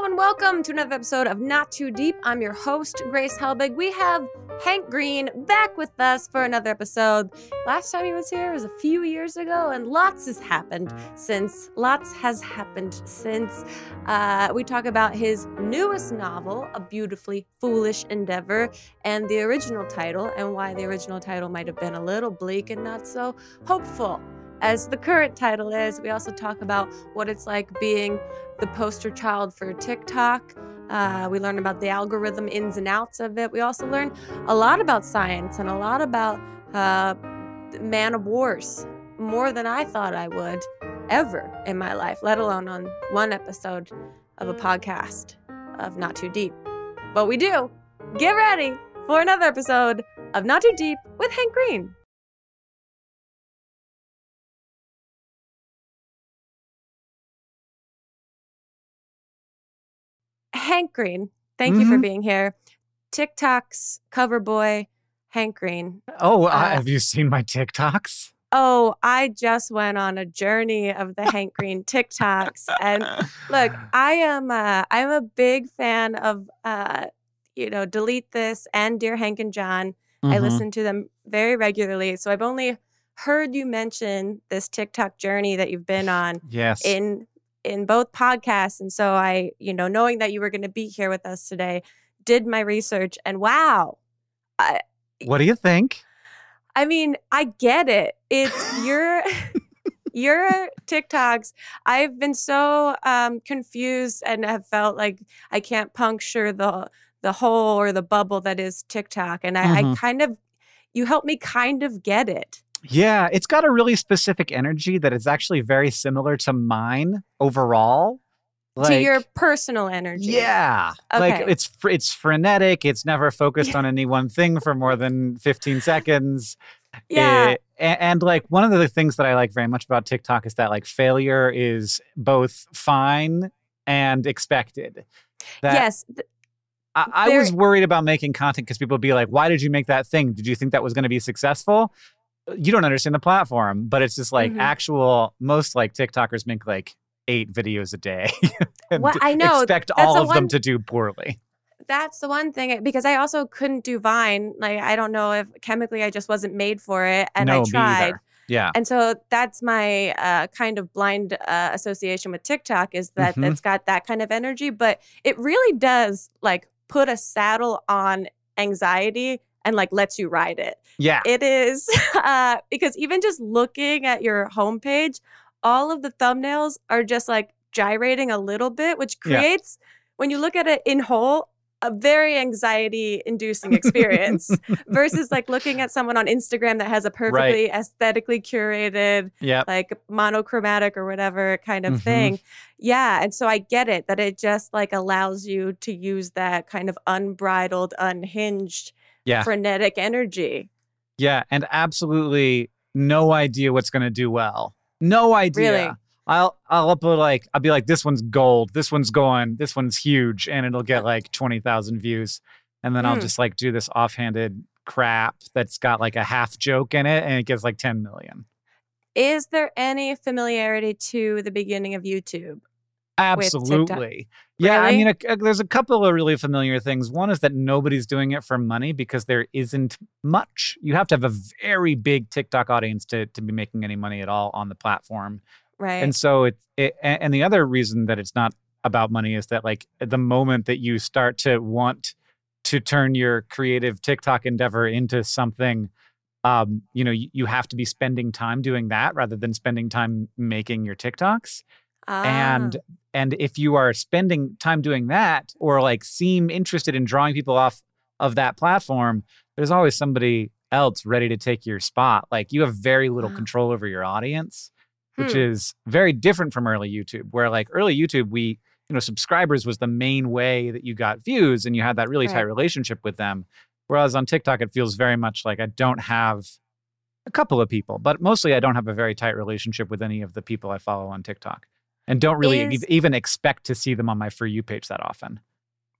Hello and welcome to another episode of Not Too Deep. I'm your host, Grace Helbig. We have Hank Green back with us for another episode. Last time he was here was a few years ago, and lots has happened since. Lots has happened since. Uh, we talk about his newest novel, A Beautifully Foolish Endeavor, and the original title, and why the original title might have been a little bleak and not so hopeful as the current title is. We also talk about what it's like being the poster child for TikTok. Uh, we learn about the algorithm ins and outs of it. We also learn a lot about science and a lot about uh, man of wars, more than I thought I would ever in my life, let alone on one episode of a podcast of Not Too Deep. But we do. Get ready for another episode of Not Too Deep with Hank Green. Hank Green, thank you for Mhm. being here. TikTok's cover boy, Hank Green. Oh, Uh, I have you seen my TikToks? Oh, I just went on a journey of the Hank Green TikToks. And look, I am uh, I'm a big fan of uh, you know, delete this and Dear Hank and John. I Mhm. listen to them very regularly. So I've only heard you mention this TikTok journey that you've been on Yes. in in both podcasts and so i you know knowing that you were going to be here with us today did my research and wow what do you think? i mean i get it it's your your tiktoks i've been so um confused and have felt like i can't puncture the the hole or the bubble that is tiktok and i, I Mhm. kind of you helped me kind of get it Yeah, it's got a really specific energy that is actually very similar to mine overall. to your personal energy Yeah. Like it's fr- it's frenetic, it's never focused on any one thing for more than 15 seconds. yeah Eh, a- and, like one of the things that I like very much about TikTok is that like failure is both fine and expected. That yes th- I, I was worried about making content because people would be like, why did you make that thing? Did you think that was going to be successful? You don't understand the platform, but it's just like Mhm. actual, most like TikTokers make like eight videos a day. and Well, I know. Expect all the of them to do poorly. that's the one thing because I also couldn't do Vine. Like I don't know if chemically I just wasn't made for it, and no, I tried. Yeah. And so that's my uh, kind of blind uh, association with TikTok is that Mhm. it's got that kind of energy, but it really does like put a saddle on anxiety and like lets you ride it. Yeah. It is uh, because even just looking at your homepage, all of the thumbnails are just like gyrating a little bit, which Yeah. creates, when you look at it in whole, a very anxiety inducing experience versus like looking at someone on Instagram that has a perfectly aesthetically curated, Yep. like monochromatic or whatever kind of Mhm. thing. Yeah. And so I get it that it just like allows you to use that kind of unbridled, unhinged, Yeah. frenetic energy. Yeah. And absolutely no idea what's going to do well. No idea. Really? I'll I'll upload like I'll be like this one's gold, this one's going, this one's huge, and it'll get like twenty thousand views, and then I'll Hmm. just like do this offhanded crap that's got like a half joke in it, and it gets like ten million. Is there any familiarity to the beginning of YouTube? Absolutely, yeah. I mean, a, a- there's a couple of really familiar things. One is that nobody's doing it for money because there isn't much. You have to have a very big TikTok audience to to be making any money at all on the platform. Right. And so it, it and the other reason that it's not about money is that like the moment that you start to want to turn your creative TikTok endeavor into something um you know you, you have to be spending time doing that rather than spending time making your TikToks Ah, and if you are spending time doing that or like seem interested in drawing people off of that platform there's always somebody else ready to take your spot like you have very little Ah. control over your audience which Hmm. is very different from early YouTube, where like early YouTube, we, you know, subscribers was the main way that you got views and you had that really tight relationship with them. Whereas on TikTok, it feels very much like I don't have a couple of people, but mostly I don't have a very tight relationship with any of the people I follow on TikTok and don't really Is- even expect to see them on my For You page that often.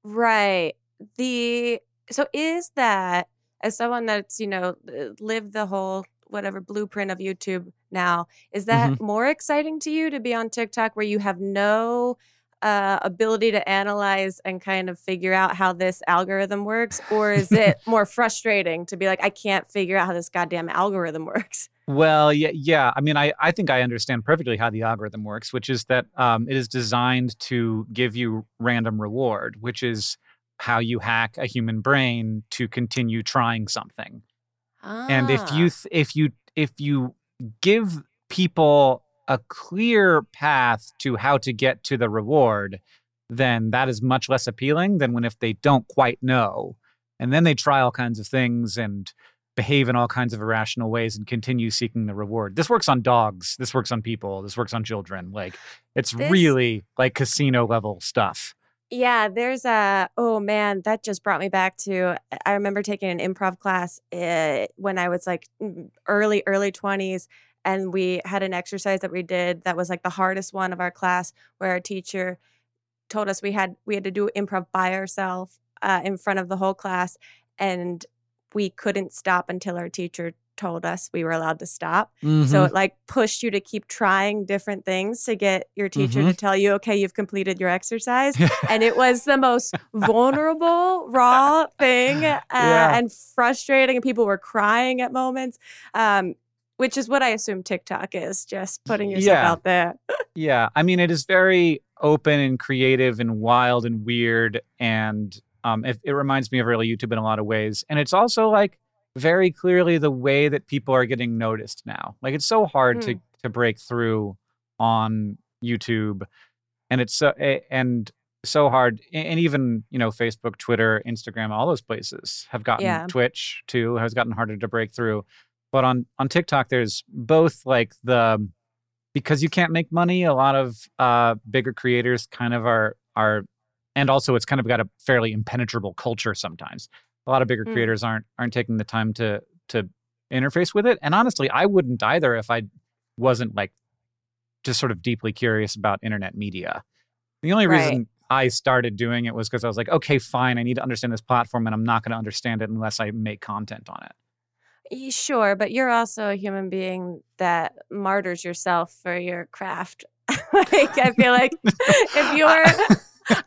right. The so is that as someone that's you know lived the whole whatever blueprint of YouTube now, is that Mm-hmm. more exciting to you to be on TikTok where you have no uh, ability to analyze and kind of figure out how this algorithm works, or is it more frustrating to be like, I can't figure out how this goddamn algorithm works? Well, yeah, yeah. I mean, I, I think I understand perfectly how the algorithm works, which is that um, it is designed to give you random reward, which is how you hack a human brain to continue trying something. Ah. And if you th- if you if you give people a clear path to how to get to the reward, then that is much less appealing than when if they don't quite know. And then they try all kinds of things and behave in all kinds of irrational ways and continue seeking the reward. This works on dogs, this works on people, this works on children. Like it's This- really like casino level stuff. Yeah, there's a oh man, that just brought me back to I remember taking an improv class uh, when I was like mm, early early 20s and we had an exercise that we did that was like the hardest one of our class where our teacher told us we had we had to do improv by ourselves uh, in front of the whole class and we couldn't stop until our teacher told us we were allowed to stop. So Mm-hmm. it like pushed you to keep trying different things to get your teacher Mhm. to tell you, okay, you've completed your exercise. and it was the most vulnerable, raw thing uh, Yeah. and frustrating. And people were crying at moments, um, which is what I assume TikTok is just putting yourself Yeah. out there. Yeah, I mean, it is very open and creative and wild and weird, and um, it, it reminds me of early YouTube in a lot of ways. And it's also like very clearly the way that people are getting noticed now. Like it's so hard to to break through on YouTube, and it's so and so hard. And even you know Facebook, Twitter, Instagram, all those places have gotten Yeah. Twitch too has gotten harder to break through. But on on TikTok, there's both like the because you can't make money a lot of uh bigger creators kind of are are and also it's kind of got a fairly impenetrable culture sometimes a lot of bigger Mm. creators aren't aren't taking the time to to interface with it and honestly i wouldn't either if i wasn't like just sort of deeply curious about internet media the only Right. reason i started doing it was because i was like okay fine i need to understand this platform and i'm not going to understand it unless i make content on it Sure, but you're also a human being that martyrs yourself for your craft. like I feel like if you're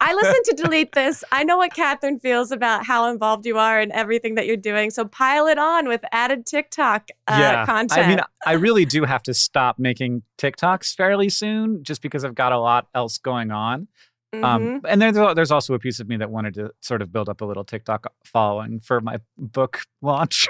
I listen to delete this. I know what Catherine feels about how involved you are in everything that you're doing. So pile it on with added TikTok uh, content. I mean, I really do have to stop making TikToks fairly soon just because I've got a lot else going on. Mhm. Um, and there's there's also a piece of me that wanted to sort of build up a little TikTok following for my book launch.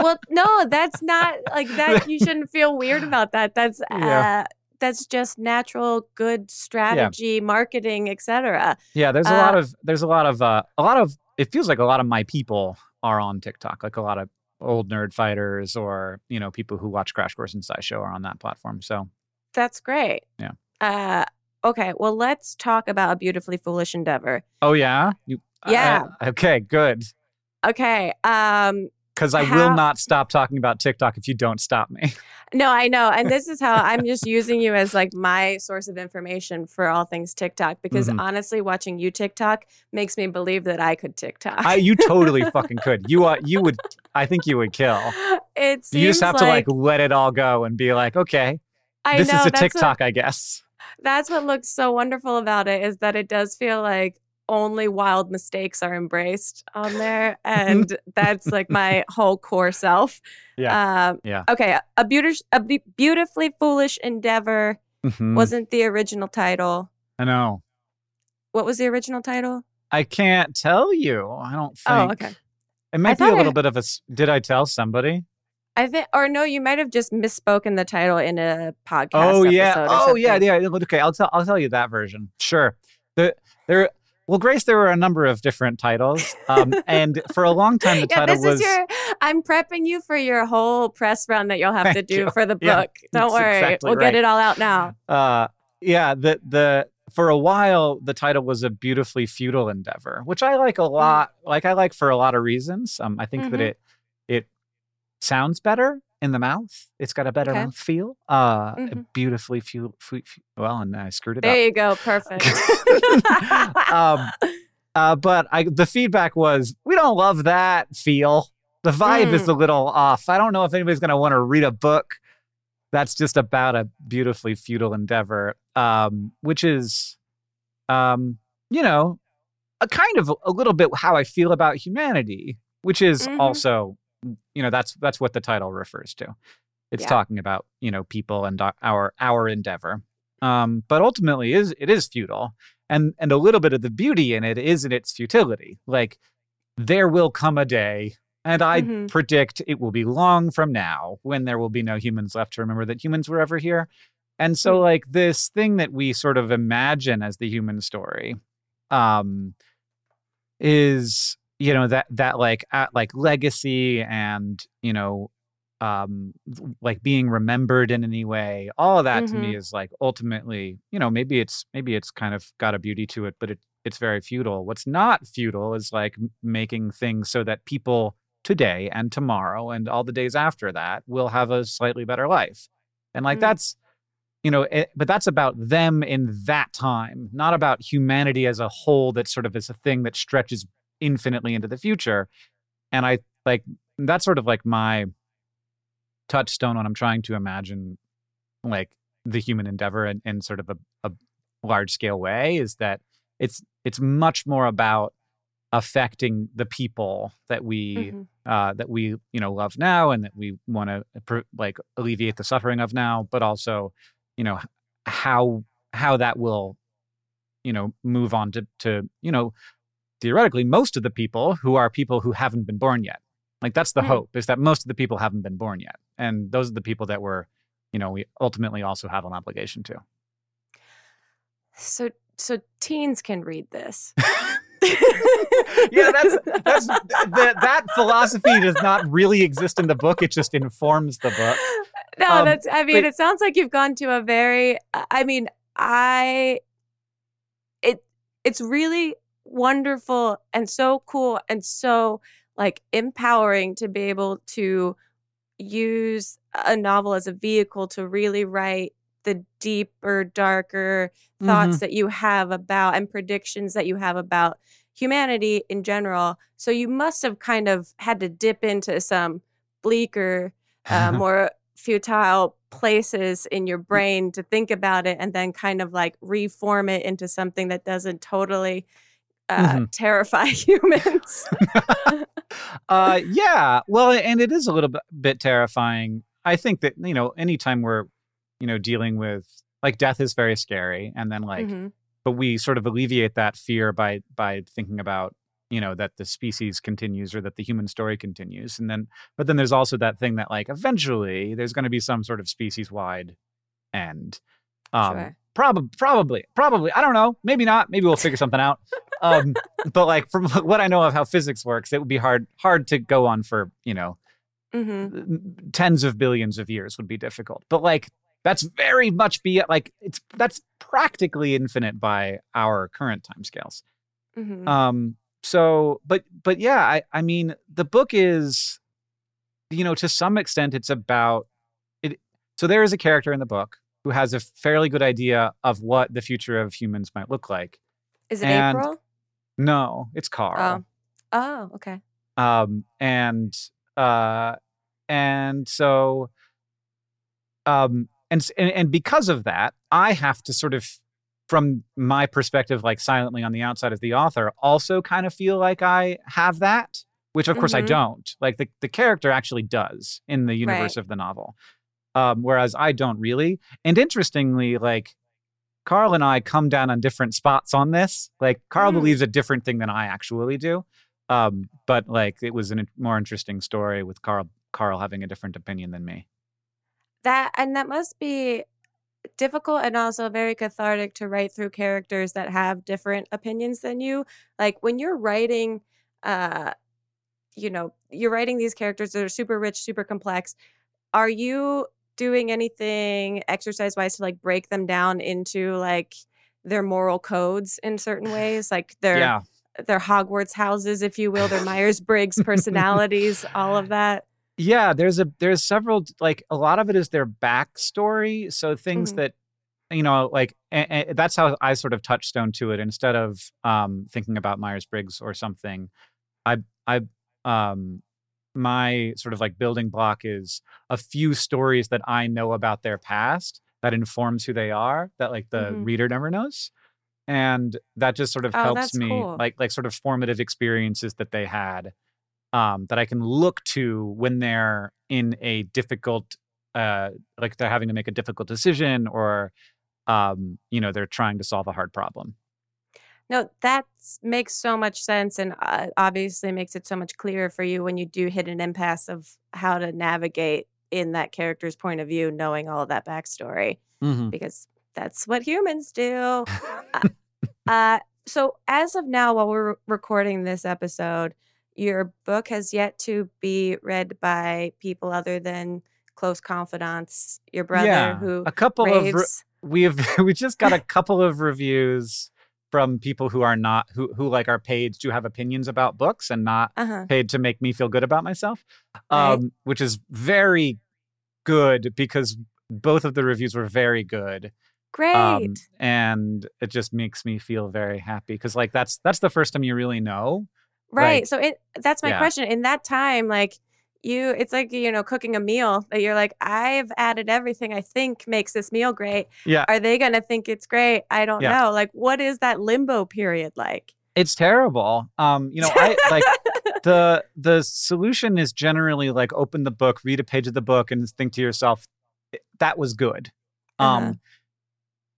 well, no, that's not like that. You shouldn't feel weird about that. That's Yeah. That's just natural, good strategy, marketing, etc. yeah, there's a lot Uh, of there's a lot of uh, a lot of it feels like a lot of my people are on TikTok, like a lot of old Nerdfighters or you know people who watch Crash Course and SciShow are on that platform. So That's great. Yeah. Uh, okay. Well, let's talk about a beautifully foolish endeavor. oh yeah, you Yeah. uh, okay, good. Okay. Um, Because I will not stop talking about TikTok if you don't stop me. no, I know, and this is how I'm just using you as like my source of information for all things TikTok. Because Mhm. honestly, watching you TikTok makes me believe that I could TikTok. I, you totally fucking could. You uh, you would. I think you would kill. it You just have like, to like let it all go and be like, okay, I this know is a TikTok, I guess. That's what looks so wonderful about it is that it does feel like only wild mistakes are embraced on there, and that's like my whole core self. Yeah. Um, Yeah. Okay. A, beauti- a be- beautifully foolish endeavor Mhm. wasn't the original title. I know. What was the original title? I can't tell you. I don't think. Oh, okay. It might be a thought I- little bit of a. Did I tell somebody? I think, or no, you might have just misspoken the title in a podcast. oh yeah. Oh yeah. Yeah. Okay. I'll tell. I'll tell you that version. Sure. The there. Well, Grace, there were a number of different titles, um, and for a long time the yeah, title this was. is your. I'm prepping you for your whole press run that you'll have to do you. for the Yeah, book. Don't worry, exactly we'll right. get it all out now. uh yeah the the for a while the title was a beautifully futile endeavor which i like a lot like i like for a lot of reasons um i think that Mhm. it it sounds better in the mouth it's got a better Okay. mouth feel uh Mhm. beautifully fu- fu- fu- well and i screwed it There up There you go. Perfect. um uh but i the feedback was we don't love that feel the vibe is Mm. a little off i don't know if anybody's going to want to read a book that's just about a beautifully futile endeavor um which is um, you know, a kind of a little bit how I feel about humanity, which is Mhm. also, you know, that's that's what the title refers to. It's Yeah. talking about you know people and our- our endeavor. Um, but ultimately, is it is futile, and and a little bit of the beauty in it is in its futility. Like there will come a day, and I Mhm. predict it will be long from now when there will be no humans left to remember that humans were ever here. And so, Mm. like this thing that we sort of imagine as the human story, um, is you know that that like uh, like legacy and you know um like being remembered in any way all of that to me is like ultimately you know maybe it's maybe it's kind of got a beauty to it but it it's very futile. What's not futile is like making things so that people today and tomorrow and all the days after that will have a slightly better life. And like Mm. that's you know it, but that's about them in that time not about humanity as a whole that sort of is a thing that stretches infinitely into the future and i like that's sort of like my touchstone when i'm trying to imagine like the human endeavor in, in sort of a, a large scale way is that it's it's much more about affecting the people that we Mhm. uh, that we you know love now and that we want to like alleviate the suffering of now, but also you know how how that will you know move on to to you know theoretically most of the people who are people who haven't been born yet. Like that's the Hmm. hope is that most of the people haven't been born yet, and those are the people that we're you know we ultimately also have an obligation to. So so teens can read this. yeah, that's that's that that philosophy does not really exist in the book. It just informs the book. no, Um, that's. I mean, but- it sounds like you've gone to a very. I mean, I. It it's really wonderful and so cool and so like empowering to be able to use a novel as a vehicle to really write the deeper, darker thoughts that you have about and predictions that you have about humanity in general. So you must have kind of had to dip into some bleaker, uh, more futile places in your brain to think about it and then kind of like reform it into something that doesn't totally uh, Mhm. terrify humans. uh yeah well and it is a little bit, bit terrifying i think that you know anytime we're you know dealing with like death is very scary and then like Mhm. but we sort of alleviate that fear by by thinking about you know that the species continues or that the human story continues and then but then there's also that thing that like eventually there's going to be some sort of species wide end um Sure. probably probably probably i don't know maybe not maybe we'll figure something out um but like from what i know of how physics works it would be hard hard to go on for you know Mhm. tens of billions of years would be difficult but like that's very much be like it's that's practically infinite by our current timescales Mhm. um so but but yeah i i mean the book is you know to some extent it's about it so there is a character in the book who has a fairly good idea of what the future of humans might look like Is it and- April? No it's carl Oh. Oh, okay. um and uh and so um and, and and because of that i have to sort of from my perspective like silently on the outside of the author also kind of feel like i have that which of course i Mhm. don't like the, the character actually does in the universe of the novel um whereas i don't really and interestingly like carl and i come down on different spots on this like carl Mm. believes a different thing than i actually do um but like it was a more interesting story with carl carl having a different opinion than me That and that must be difficult and also very cathartic to write through characters that have different opinions than you. Like when you're writing uh you know, you're writing these characters that are super rich, super complex. Are you doing anything exercise wise to like break them down into like their moral codes in certain ways? Like their yeah their Hogwarts houses, if you will, their Myers Briggs personalities, all of that. yeah there's a there's several like a lot of it is their backstory so things Mhm. that you know like a- a- that's how i sort of touchstone to it instead of um thinking about myers-briggs or something i i um my sort of like building block is a few stories that i know about their past that informs who they are that like the Mhm. reader never knows and that just sort of Oh, helps me cool. like like sort of formative experiences that they had um, that I can look to when they're in a difficult uh, like they're having to make a difficult decision or um, you know they're trying to solve a hard problem. No, that makes so much sense, and uh, obviously makes it so much clearer for you when you do hit an impasse of how to navigate in that character's point of view, knowing all of that backstory, Mm-hmm. because that's what humans do. Uh, so, as of now, while we're recording this episode, your book has yet to be read by people other than close confidants. Your brother, yeah, who a couple of re- we have we just got a couple of reviews from people who are not who who like are paid to have opinions about books and not uh-huh. paid to make me feel good about myself Right. um which is very good because both of the reviews were very good Great. um and it just makes me feel very happy because like that's that's the first time you really know Right. Like, so it that's my yeah. question. In that time, like you it's like, you know, cooking a meal that you're like, I've added everything I think makes this meal great. Yeah. Are they gonna think it's great? I don't Yeah. know. Like what is that limbo period like? it's terrible um you know i like the the solution is generally like open the book read a page of the book and think to yourself "Eh, that was good um Uh-huh.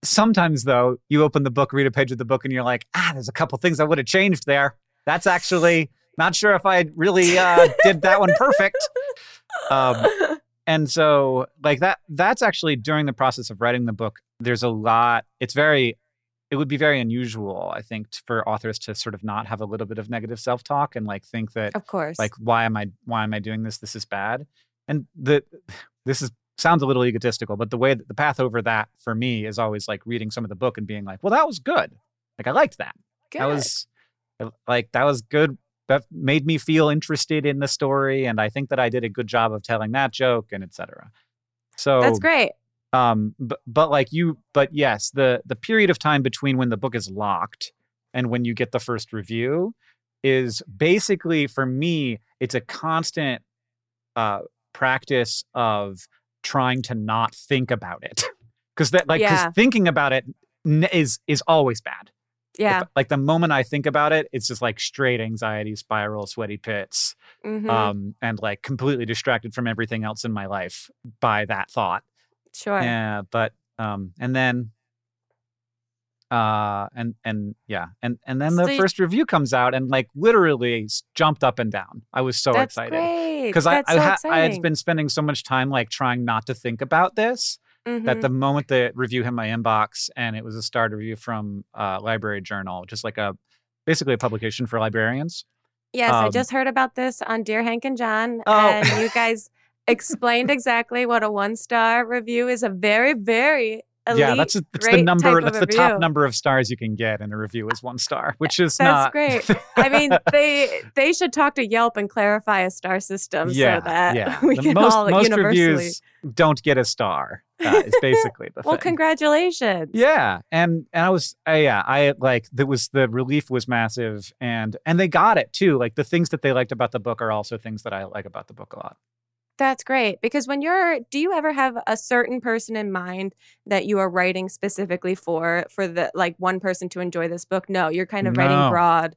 sometimes though you open the book read a page of the book and you're like ah there's a couple things i would have changed there that's actually not sure if i really uh did that one perfect. Um and so like that that's actually during the process of writing the book there's a lot it's very it would be very unusual i think for authors to sort of not have a little bit of negative self-talk and like think that of course. like why am i why am i doing this? This is bad. And the this is sounds a little egotistical but the way that the path over that for me is always like reading some of the book and being like well that was good. Like i liked that. Good. that was like that was good that made me feel interested in the story and i think that i did a good job of telling that joke and etc so That's great. um but, but like you but yes the the period of time between when the book is locked and when you get the first review is basically for me it's a constant uh practice of trying to not think about it because that like 'cause Yeah. thinking about it is is always bad If- Yeah. like the moment i think about it it's just like straight anxiety spiral sweaty pits Mhm. um and like completely distracted from everything else in my life by that thought sure. yeah, but um, and then uh, and and yeah, and and then the you- first review comes out, and like literally jumped up and down. I was so excited because I That's I, so ha- I had been spending so much time like trying not to think about this that Mhm. the moment the review hit my inbox, and it was a starred review from uh, Library Journal, just like a basically a publication for librarians. Yes, I Um, just heard about this on Dear Hank and John, Oh. and you guys explained exactly what a one star review is. A very, very elite, yeah, that's a, that's the number. That's the top number of stars you can get in a review is one star, which is That's not great. I mean, they they should talk to Yelp and clarify a star system yeah, so that yeah. we The can most, all most universally. reviews don't get a star. Uh, is basically the thing. well, thing. congratulations. yeah, and and I was uh, yeah I like that was the relief was massive and and they got it too. Like the things that they liked about the book are also things that I like about the book a lot. That's great because when you're do you ever have a certain person in mind that you are writing specifically for for the like one person to enjoy this book? No, you're kind of writing broad.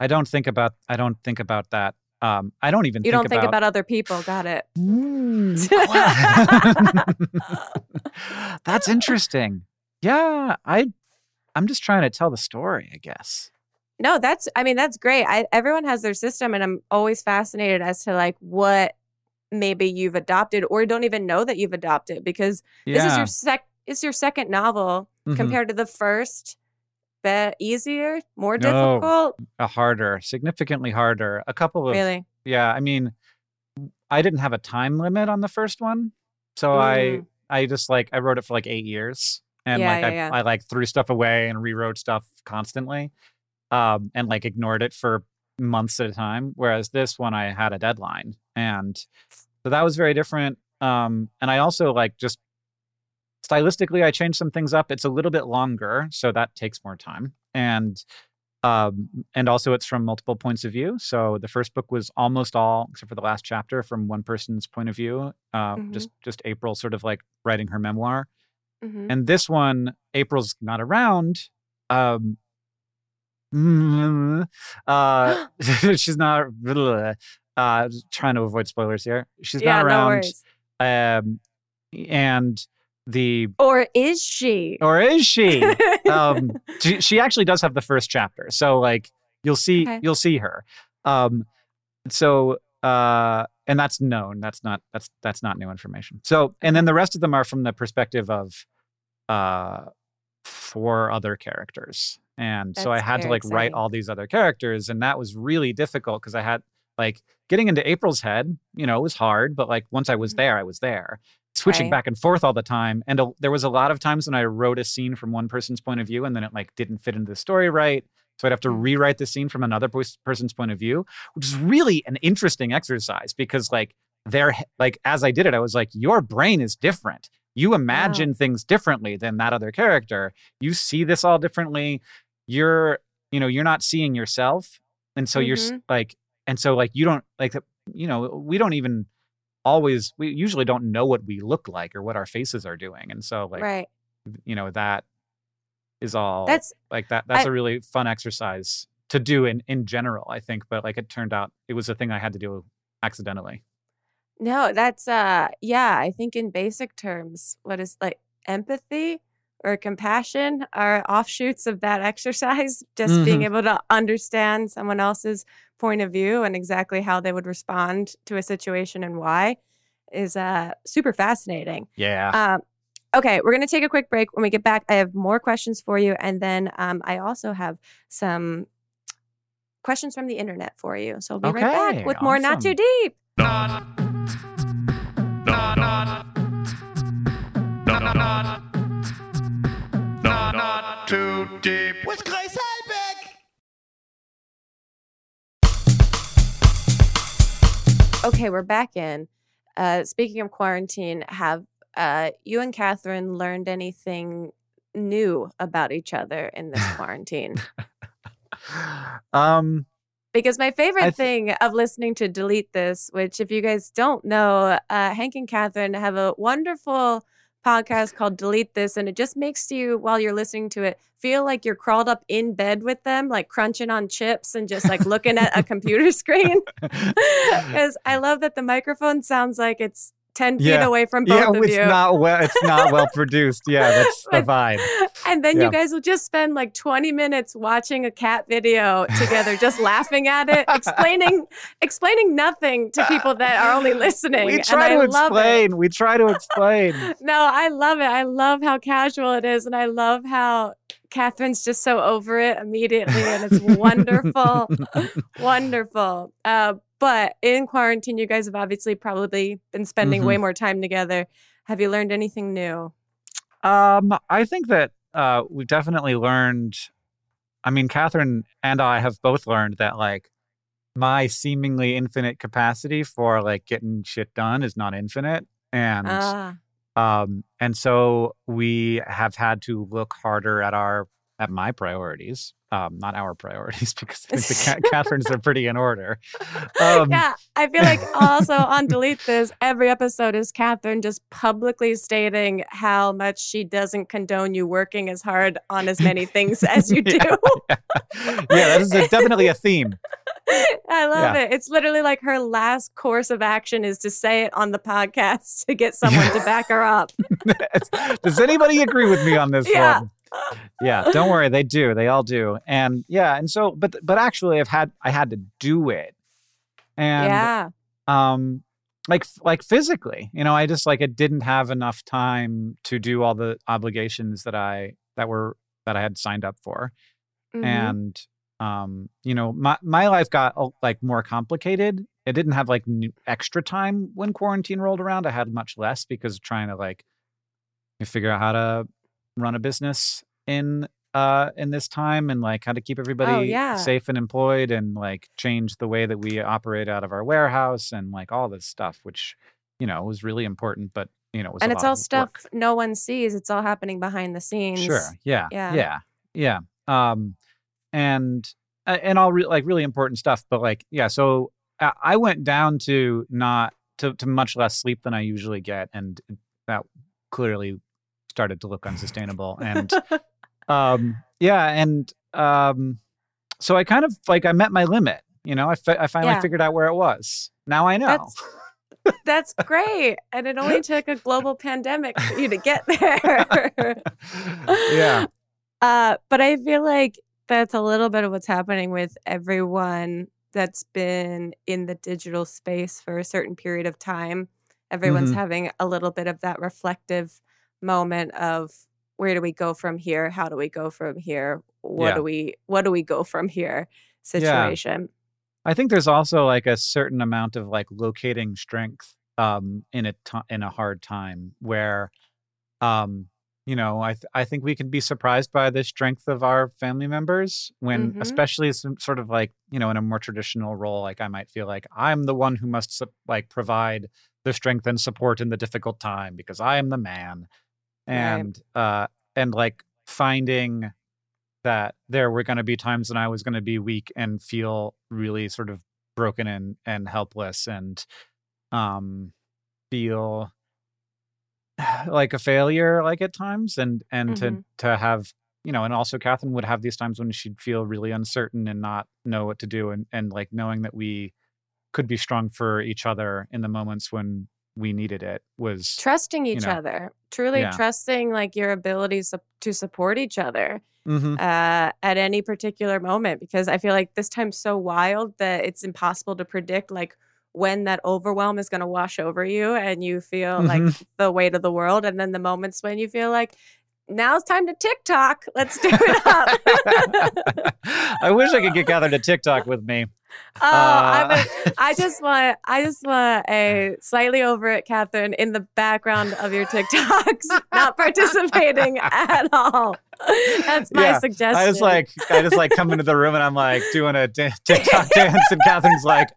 I don't think about I don't think about that. Um, I don't even You think don't think about other people. Got it. That's interesting. Yeah, I I'm just trying to tell the story, I guess. No, that's I mean that's great. I everyone has their system and I'm always fascinated as to like what maybe you've adopted or don't even know that you've adopted because Yeah. this is your sec it's your second novel Mhm. compared to the first. Be- easier, more No. difficult? a harder, significantly harder. A couple of Really? yeah, I mean I didn't have a time limit on the first one. So I Mm. I just like I wrote it for like 8 years and Yeah, like yeah, I yeah. I like threw stuff away and rewrote stuff constantly. Um and like ignored it for months at a time whereas this one I had a deadline and so that was very different um and I also like just stylistically I changed some things up. It's a little bit longer, so that takes more time. And um and also it's from multiple points of view. So the first book was almost all except for the last chapter from one person's point of view. Uh Mhm. just just April sort of like writing her memoir. Mhm. And this one April's not around um uh she's not uh trying to avoid spoilers here. She's yeah, not around. worries. um and the Or is she? or is she? um she, she actually does have the first chapter. So like you'll see Okay. you'll see her. Um so uh and that's known. That's not that's that's not new information. So and then the rest of them are from the perspective of uh four other characters. And so I had to like write all these other characters and that was really difficult because I had like getting into April's head, you know, it was hard, but like once I was Mhm. there, I was there. Switching Right. back and forth all the time. And a, there was a lot of times when I wrote a scene from one person's point of view and then it like didn't fit into the story right. So I'd have to Mm. rewrite the scene from another person's point of view, which is really an interesting exercise because like there like as I did it, I was like, your brain is different. You imagine things differently than that other character. You see this all differently. You're, you know, you're not seeing yourself. And so you're like, and so like you don't like, you know, we don't even always, we usually don't know what we look like or what our faces are doing. And so like, right. you know, that is all That's like that. That's I- a really fun exercise to do in, in general, I think. But like it turned out it was a thing I had to do accidentally. no, that's uh yeah, I think in basic terms, what is like empathy or compassion are offshoots of that exercise. Just being able to understand someone else's point of view and exactly how they would respond to a situation and why is uh super fascinating. Yeah. Um, okay, we're going to take a quick break. When we get back, I have more questions for you. And then um, I also have some questions from the internet for you. So we'll be right back with more Not Too awesome. Deep. Not, not, not, not, not, not, Okay, we're back in. Uh, speaking of quarantine, have uh, you and Catherine learned anything new about each other in this quarantine? um, Because my favorite th- thing of listening to Delete This, which if you guys don't know, uh, Hank and Catherine have a wonderful podcast called Delete This, and it just makes you, while you're listening to it, feel like you're crawled up in bed with them, like crunching on chips and just like looking at a computer screen. Because I love that the microphone sounds like it's 10 feet Yeah. away from both yeah, of it's you. not well. It's not well produced. Yeah, that's the vibe. And then Yeah. you guys will just spend like 20 minutes watching a cat video together, just laughing at it, explaining explaining nothing to people that are only listening. We try I to love explain. We try to explain. No, I love it. I love how casual it is, and I love how Catherine's just so over it immediately, and it's wonderful, wonderful. Uh, but in quarantine, you guys have obviously probably been spending Mm-hmm. way more time together. Have you learned anything new? Um, I think that uh, we've definitely learned. I mean, Catherine and I have both learned that like my seemingly infinite capacity for like getting shit done is not infinite, and Ah, um, and so we have had to look harder at our at my priorities, um, not our priorities, because I think the Catherine's are pretty in order. Um, yeah, I feel like also on Delete This, every episode is Catherine just publicly stating how much she doesn't condone you working as hard on as many things as you do. yeah, yeah, that is a- definitely a theme. I love Yeah. it. It's literally like her last course of action is to say it on the podcast to get someone to back her up. Does anybody agree with me on this Yeah. one? Yeah, don't worry, they do. They all do. And yeah, and so but but actually I've had I had to do it. And yeah. um like like physically, you know, I just like it didn't have enough time to do all the obligations that I that were that I had signed up for. Mhm. and um you know my my life got like more complicated it didn't have like extra time when quarantine rolled around i had much less because trying to like figure out how to run a business in uh in this time and like how to keep everybody Oh, yeah. safe and employed and like change the way that we operate out of our warehouse and like all this stuff which you know was really important but you know was and it's all stuff work. no one sees. It's all happening behind the scenes. Sure. Yeah. Yeah. Yeah. Yeah. Um, and uh, and all re- like really important stuff. But like, yeah. So I, I went down to not to to much less sleep than I usually get, and that clearly started to look unsustainable. And um, yeah, and um, so I kind of like I met my limit. You know, I, fi- I finally Yeah. figured out where it was. Now I know. That's that's great. And it only took a global pandemic for you to get there. yeah. Uh, but I feel like that's a little bit of what's happening with everyone that's been in the digital space for a certain period of time. Everyone's Mhm. having a little bit of that reflective moment of where do we go from here? How do we go from here? What Yeah. do we what do we go from here situation? I think there's also like a certain amount of like locating strength um in a ti in a hard time where um you know I th- I think we can be surprised by the strength of our family members when Mhm. especially some sort of like you know in a more traditional role like I might feel like I'm the one who must like provide the strength and support in the difficult time because I am the man Right. and uh and like finding that there were going to be times when I was going to be weak and feel really sort of broken and and helpless and um feel like a failure like at times and and to Mhm. to have you know and also Catherine would have these times when she'd feel really uncertain and not know what to do and and like knowing that we could be strong for each other in the moments when we needed it was Trusting each know. other. Truly Yeah. trusting like your abilities to- to support each other. Mhm. uh, at any particular moment because I feel like this time's so wild that it's impossible to predict like when that overwhelm is going to wash over you and you feel like Mhm. the weight of the world and then the moments when you feel like now it's time to TikTok. Let's do it up. I wish I could get Catherine to TikTok with me. Oh, I, Uh, I just want I just want a slightly over it, Catherine, in the background of your TikToks, not participating at all. That's my Yeah, suggestion. I just like I just like come into the room and I'm like doing a da- TikTok dance and Catherine's like,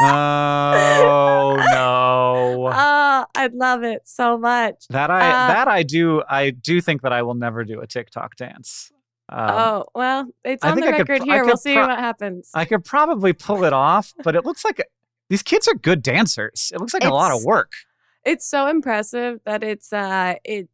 oh no. Oh, I'd love it so much. That I uh, that I do I do think that I will never do a TikTok dance. Um, oh, well, it's on the I could record here. We'll see pro- what happens. I could probably pull it off, but it looks like these kids are good dancers. It looks like a lot of work. it's so impressive that it's uh it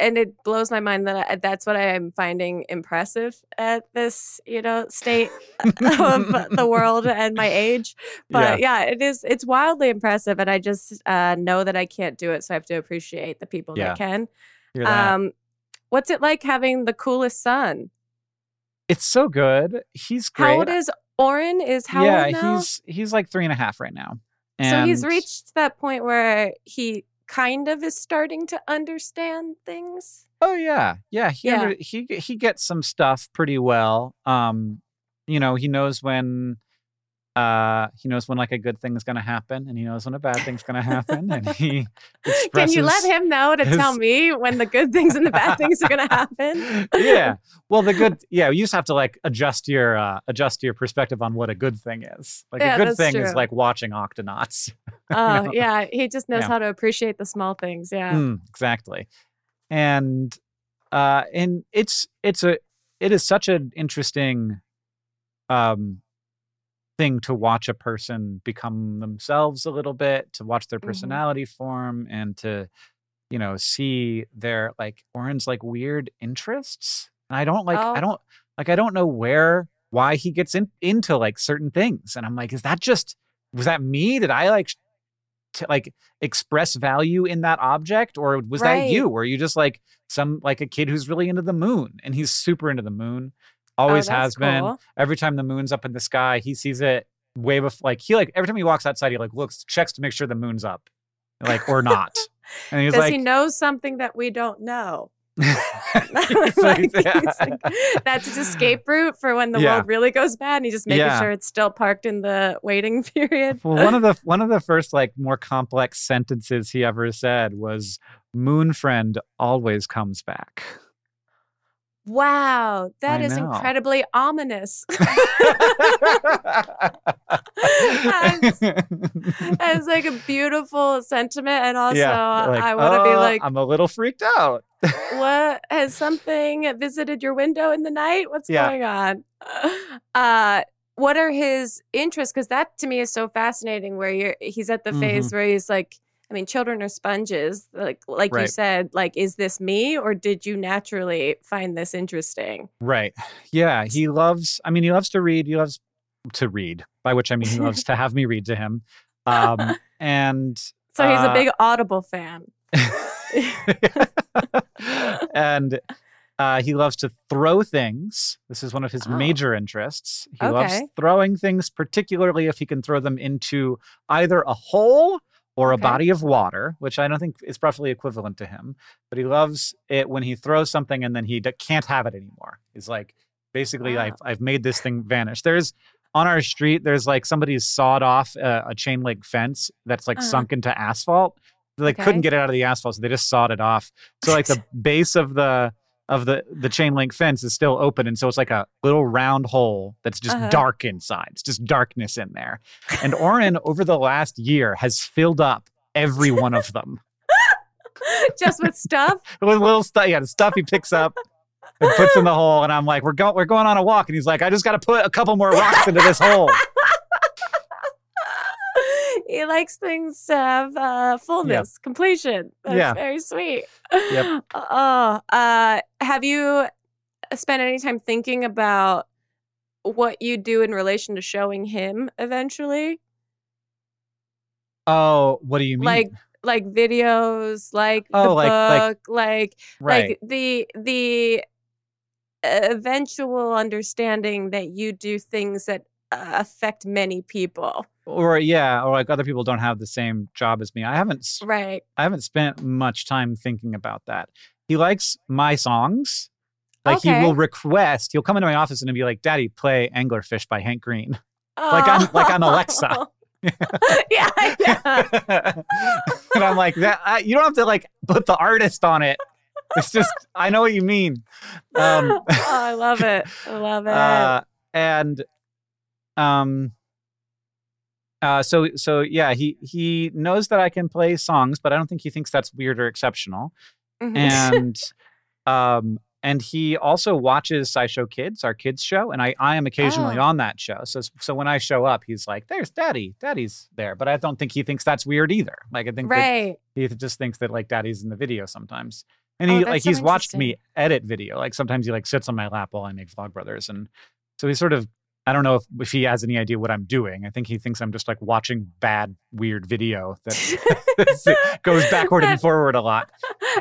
and it blows my mind that I, that's what I am finding impressive at this, you know, state of the world and my age. But yeah. it is it's wildly impressive and I just uh know that I can't do it, so I have to appreciate the people Yeah. that can. That? Um what's it like having the coolest son? it's so good. He's great. How old is Orin? Is how yeah, old now? he's he's like three and a half right now. So he's reached that point where he kind of is starting to understand things. Oh yeah, yeah. He Yeah. under, he he gets some stuff pretty well. Um, you know, he knows when uh he knows when like a good thing is gonna happen, and he knows when a bad thing's gonna happen, and he. Can you let him know to tell me when the good things and the bad things are going to happen? yeah. Well, the good. Yeah, you just have to like adjust your uh adjust your perspective on what a good thing is. Like Yeah, a good thing is like watching Octonauts. Oh, know? yeah. He just knows Yeah. how to appreciate the small things. Yeah. Mm, exactly. And uh and it's it's a it is such an interesting um thing to watch a person become themselves a little bit, to watch their Mhm. personality form and to you know see their like Orin's like weird interests. And I don't like Oh. I don't like I don't know where why he gets in, into like certain things and I'm like is that just was that me? Did I like to like express value in that object or was that Right. you were you just like some like a kid who's really into the moon and he's super into the moon Oh, always that's has been cool. every time the moon's up in the sky he sees it way before like he like every time he walks outside he like looks checks to make sure the moon's up like or not and he's Does like he know something that we don't know? Like, like, that's his escape route for when the Yeah. world really goes bad. And he's just making Yeah. sure it's still parked in the waiting period. well one of the one of the first like more complex sentences he ever said was moon friend always comes back Wow, that I is know. incredibly ominous. That's It's like a beautiful sentiment, and also like, I want to be "Uh, like, I'm a little freaked out. what has something visited your window in the night? What's Yeah. going on? Uh, what are his interests? Because that to me is so fascinating. Where you're, he's at the Mm-hmm. phase where he's like, I mean, children are sponges. Like like you said, like is this me or did you naturally find this interesting? Right. Yeah. He loves, I mean, he loves to read. He loves to read, by which I mean he loves to have me read to him. Um, and, So he's a Uh, big Audible fan. and, uh, he loves to throw things. This is one of his Oh. major interests. He loves throwing things, particularly if he can throw them into either a hole or a Okay. body of water, which I don't think is roughly equivalent to him. But he loves it when he throws something and then he d- can't have it anymore. He's like, basically, Wow. I've, I've made this thing vanish. There's on our street, there's like somebody's sawed off a, a chain link fence that's like Uh-huh. sunk into asphalt. They like, Okay. couldn't get it out of the asphalt, so they just sawed it off. So like the base of the of the the chain link fence is still open, and so it's like a little round hole that's just Uh-huh. dark inside. It's just darkness in there. And Orin, over the last year, has filled up every one of them Just with stuff? with little stuff. Yeah, the stuff he picks up and puts in the hole. And I'm like, we're going we're going on a walk, and he's like, I just got to put a couple more rocks into this hole. He likes things to have uh, fullness, completion. That's Yeah. very sweet. Yep. Oh, uh, have you spent any time thinking about what you do in relation to showing him eventually? Oh, what do you mean? Like like videos, like the Oh, like- like- book, like right. like the the eventual understanding that you do things that uh, affect many people. or yeah, or like other people don't have the same job as me. I haven't Right. I haven't spent much time thinking about that. He likes my songs. Like he will request, he'll come into my office and he'll be like, Daddy, play Anglerfish by Hank Green. Like I'm- like I'm Alexa. yeah, yeah. and I'm like, that I, you don't have to like put the artist on it. It's just I know what you mean. Um oh, I love it. I love it. uh, and um uh so so yeah, he he knows that I can play songs, but I don't think he thinks that's weird or exceptional. Mhm. and um and he also watches SciShow Kids, our kids show, and I I am occasionally Oh. on that show. So so when I show up, he's like, "There's Daddy, Daddy's there," but I don't think he thinks that's weird either. Like I think that right. he just thinks that like Daddy's in the video sometimes, and Oh, he that's like so he's watched me edit video. Like sometimes he like sits on my lap while I make Vlogbrothers, and so he sort of I don't know if, if he has any idea what I'm doing. I think he thinks I'm just like watching bad weird video that goes backward and forward a lot.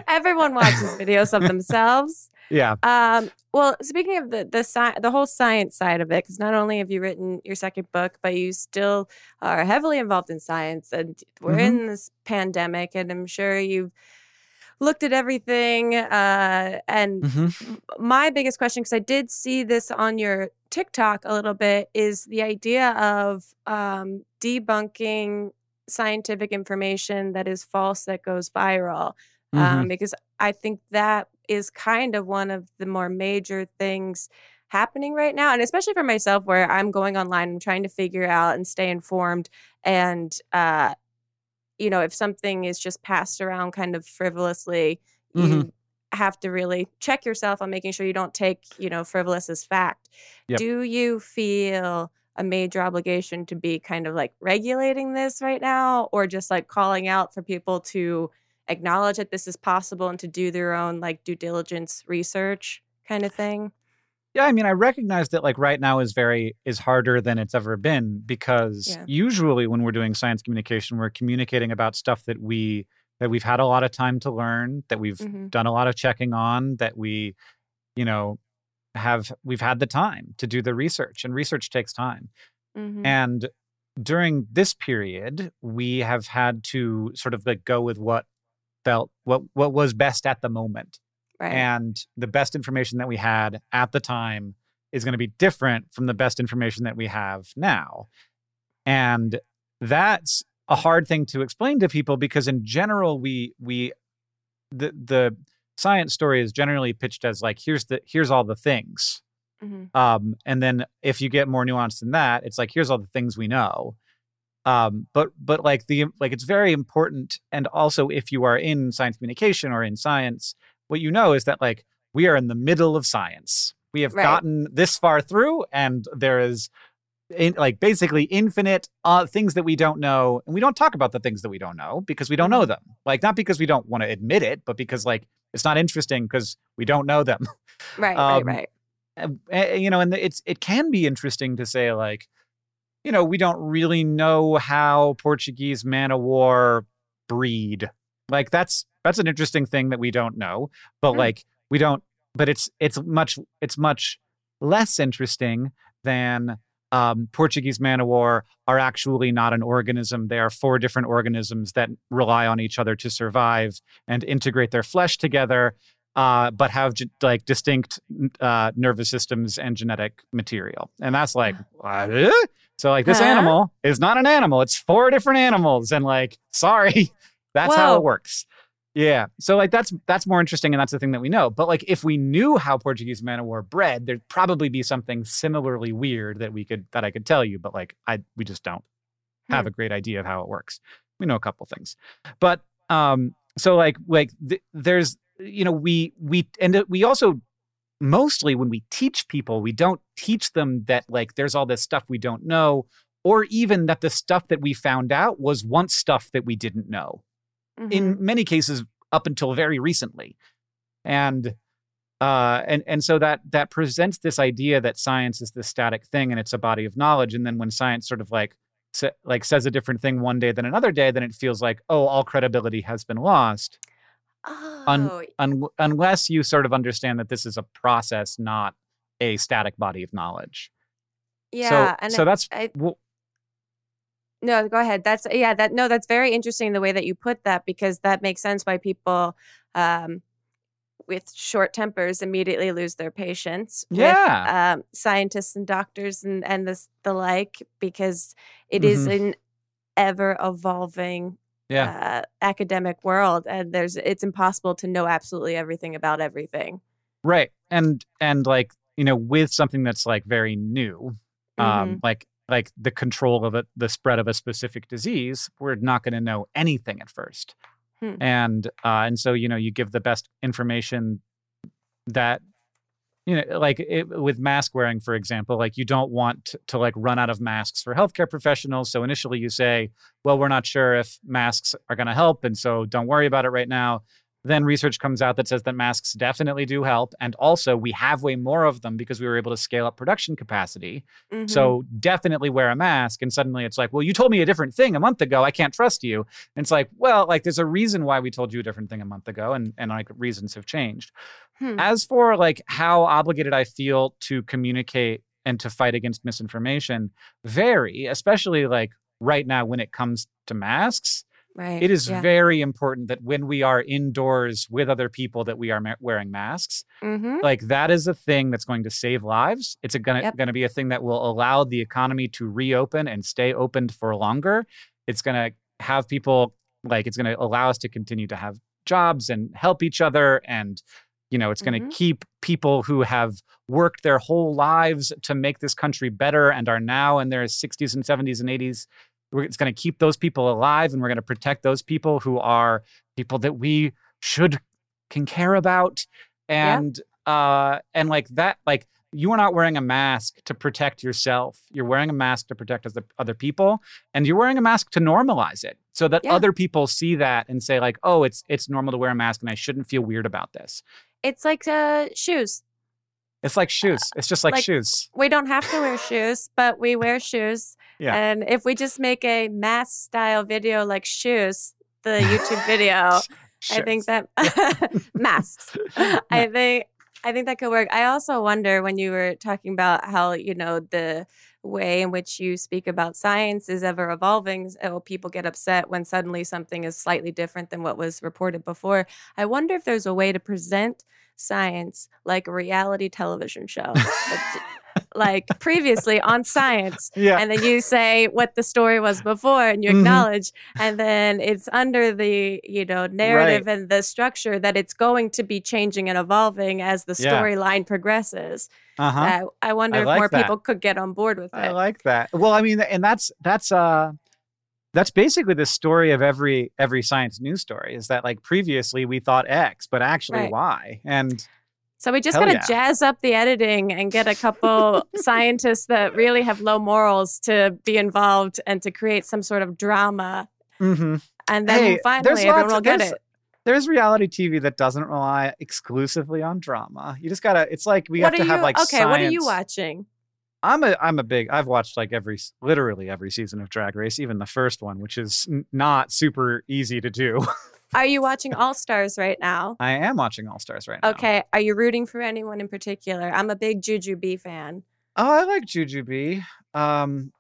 Everyone watches videos of themselves. Yeah. Um, well, speaking of the the sci- the whole science side of it, because not only have you written your second book, but you still are heavily involved in science, and we're Mhm. in this pandemic, and I'm sure you've looked at everything. Uh, and Mhm. my biggest question, because I did see this on your TikTok a little bit, is the idea of um, debunking scientific information that is false that goes viral. Mhm. Um, because I think that is kind of one of the more major things happening right now. And especially for myself, where I'm going online and trying to figure out and stay informed. And, uh, you know, if something is just passed around kind of frivolously, you Mhm. have to really check yourself on making sure you don't take, you know, frivolous as fact. Yep. Do you feel a major obligation to be kind of like regulating this right now or just like calling out for people to acknowledge that this is possible and to do their own like due diligence research kind of thing? Yeah, I mean, I recognize that like right now is very is harder than it's ever been because Yeah. usually when we're doing science communication, we're communicating about stuff that we that we've had a lot of time to learn, that we've Mhm. done a lot of checking on, that we, you know, have we've had the time to do the research, and research takes time. Mhm. And during this period, we have had to sort of like go with what felt what what was best at the moment right. and the best information that we had at the time is going to be different from the best information that we have now and that's a hard thing to explain to people because in general we we the the science story is generally pitched as like here's the here's all the things Mhm. um and then if you get more nuanced than that it's like here's all the things we know um but but like the like it's very important and also if you are in science communication or in science what you know is that like we are in the middle of science we have Right. gotten this far through and there is in, like basically infinite uh, things that we don't know, and we don't talk about the things that we don't know because we don't know them. Like not because we don't want to admit it, but because like it's not interesting because we don't know them. Right, Um, right, right. Uh, you know, and it's it can be interesting to say like, you know, we don't really know how Portuguese man o' war breed. Like that's that's an interesting thing that we don't know, but Hmm. like we don't. But it's it's much it's much less interesting than um, Portuguese man o' war are actually not an organism. They are four different organisms that rely on each other to survive and integrate their flesh together, uh, but have like distinct uh, nervous systems and genetic material. And that's like, what? So like this Huh? animal is not an animal. It's four different animals, and like, sorry, that's how it works. Yeah. So like that's that's more interesting and that's the thing that we know. But like if we knew how Portuguese man o' war bred, there'd probably be something similarly weird that we could that I could tell you, but like I we just don't have a great idea of how it works. We know a couple things. But um so like like th- there's you know we we and we also mostly when we teach people, we don't teach them that like there's all this stuff we don't know or even that the stuff that we found out was once stuff that we didn't know Mhm. in many cases up until very recently and uh and and so that that presents this idea that science is this static thing and it's a body of knowledge and then when science sort of like sa- like says a different thing one day than another day then it feels like oh all credibility has been lost oh, un- unless you sort of understand that this is a process not a static body of knowledge yeah. so and so I- that's I- No, go ahead. That's yeah, that no, that's very interesting the way that you put that because that makes sense why people um with short tempers immediately lose their patience with Yeah. um, scientists and doctors and and this the like because it is Mhm. an ever evolving yeah uh, academic world and there's it's impossible to know absolutely everything about everything. Right. And and like, you know, with something that's like very new, Mm-hmm. um, like like the control of it, the spread of a specific disease, we're not going to know anything at first. Hmm. And uh, and so you know, you give the best information that you know, like it, with mask wearing, for example, like you don't want to, to like run out of masks for healthcare professionals. So initially you say, well, we're not sure if masks are going to help, and so don't worry about it right now then research comes out that says that masks definitely do help. And also we have way more of them because we were able to scale up production capacity. Mhm. so definitely wear a mask. And suddenly it's like well you told me a different thing a month ago. I can't trust you. And it's like well like there's a reason why we told you a different thing a month ago and and like reasons have changed. Hmm. as for like how obligated i feel to communicate and to fight against misinformation vary especially like right now when it comes to masks right. it is yeah. very important that when we are indoors with other people that we are ma- wearing masks Mhm. like that is a thing that's going to save lives it's gonna, Yep. gonna be a thing that will allow the economy to reopen and stay opened for longer it's gonna have people like it's gonna allow us to continue to have jobs and help each other and you know it's going to Mhm. keep people who have worked their whole lives to make this country better and are now in their 60s and 70s and 80s we're, it's going to keep those people alive and we're going to protect those people who are people that we should can care about and uh and like that like you are not wearing a mask to protect yourself you're wearing a mask to protect other, other people and you're wearing a mask to normalize it so that Yeah. other people see that and say like oh it's it's normal to wear a mask and i shouldn't feel weird about this It's like uh, shoes. It's like uh, shoes it's just like, like- shoes We don't have to wear shoes, but we wear shoes. Yeah. And if we just make a mask style video like shoes, the YouTube video, I think that masks. I think I think that could work. I also wonder when you were talking about how you know the way in which you speak about science is ever evolving. Oh, people get upset when suddenly something is slightly different than what was reported before. I wonder if there's a way to present science like a reality television show, like previously on science yeah and then you say what the story was before and you Mhm. acknowledge and then it's under the you know narrative and the structure that it's going to be changing and evolving as the Yeah. storyline progresses uh-huh uh, i wonder I if more that. people could get on board with it. I like that. Well, I mean, and that's that's uh that's basically the story of every every science news story is that like previously we thought X, but actually Right. Y. And So we just Hell gotta yeah. jazz up the editing and get a couple scientists that really have low morals to be involved and to create some sort of drama. Mm-hmm. And then Hey, finally everyone will get it. There's reality TV that doesn't rely exclusively on drama. You just gotta. It's like we what have to have you like okay, what are you watching? I'm a I'm a big I've watched like every literally every season of Drag Race, even the first one, which is n- not super easy to do. Are you watching All Stars right now? I am watching All Stars right now. Okay. Are you rooting for anyone in particular? I'm a big Jujubee fan. Oh, I like Jujubee. Um,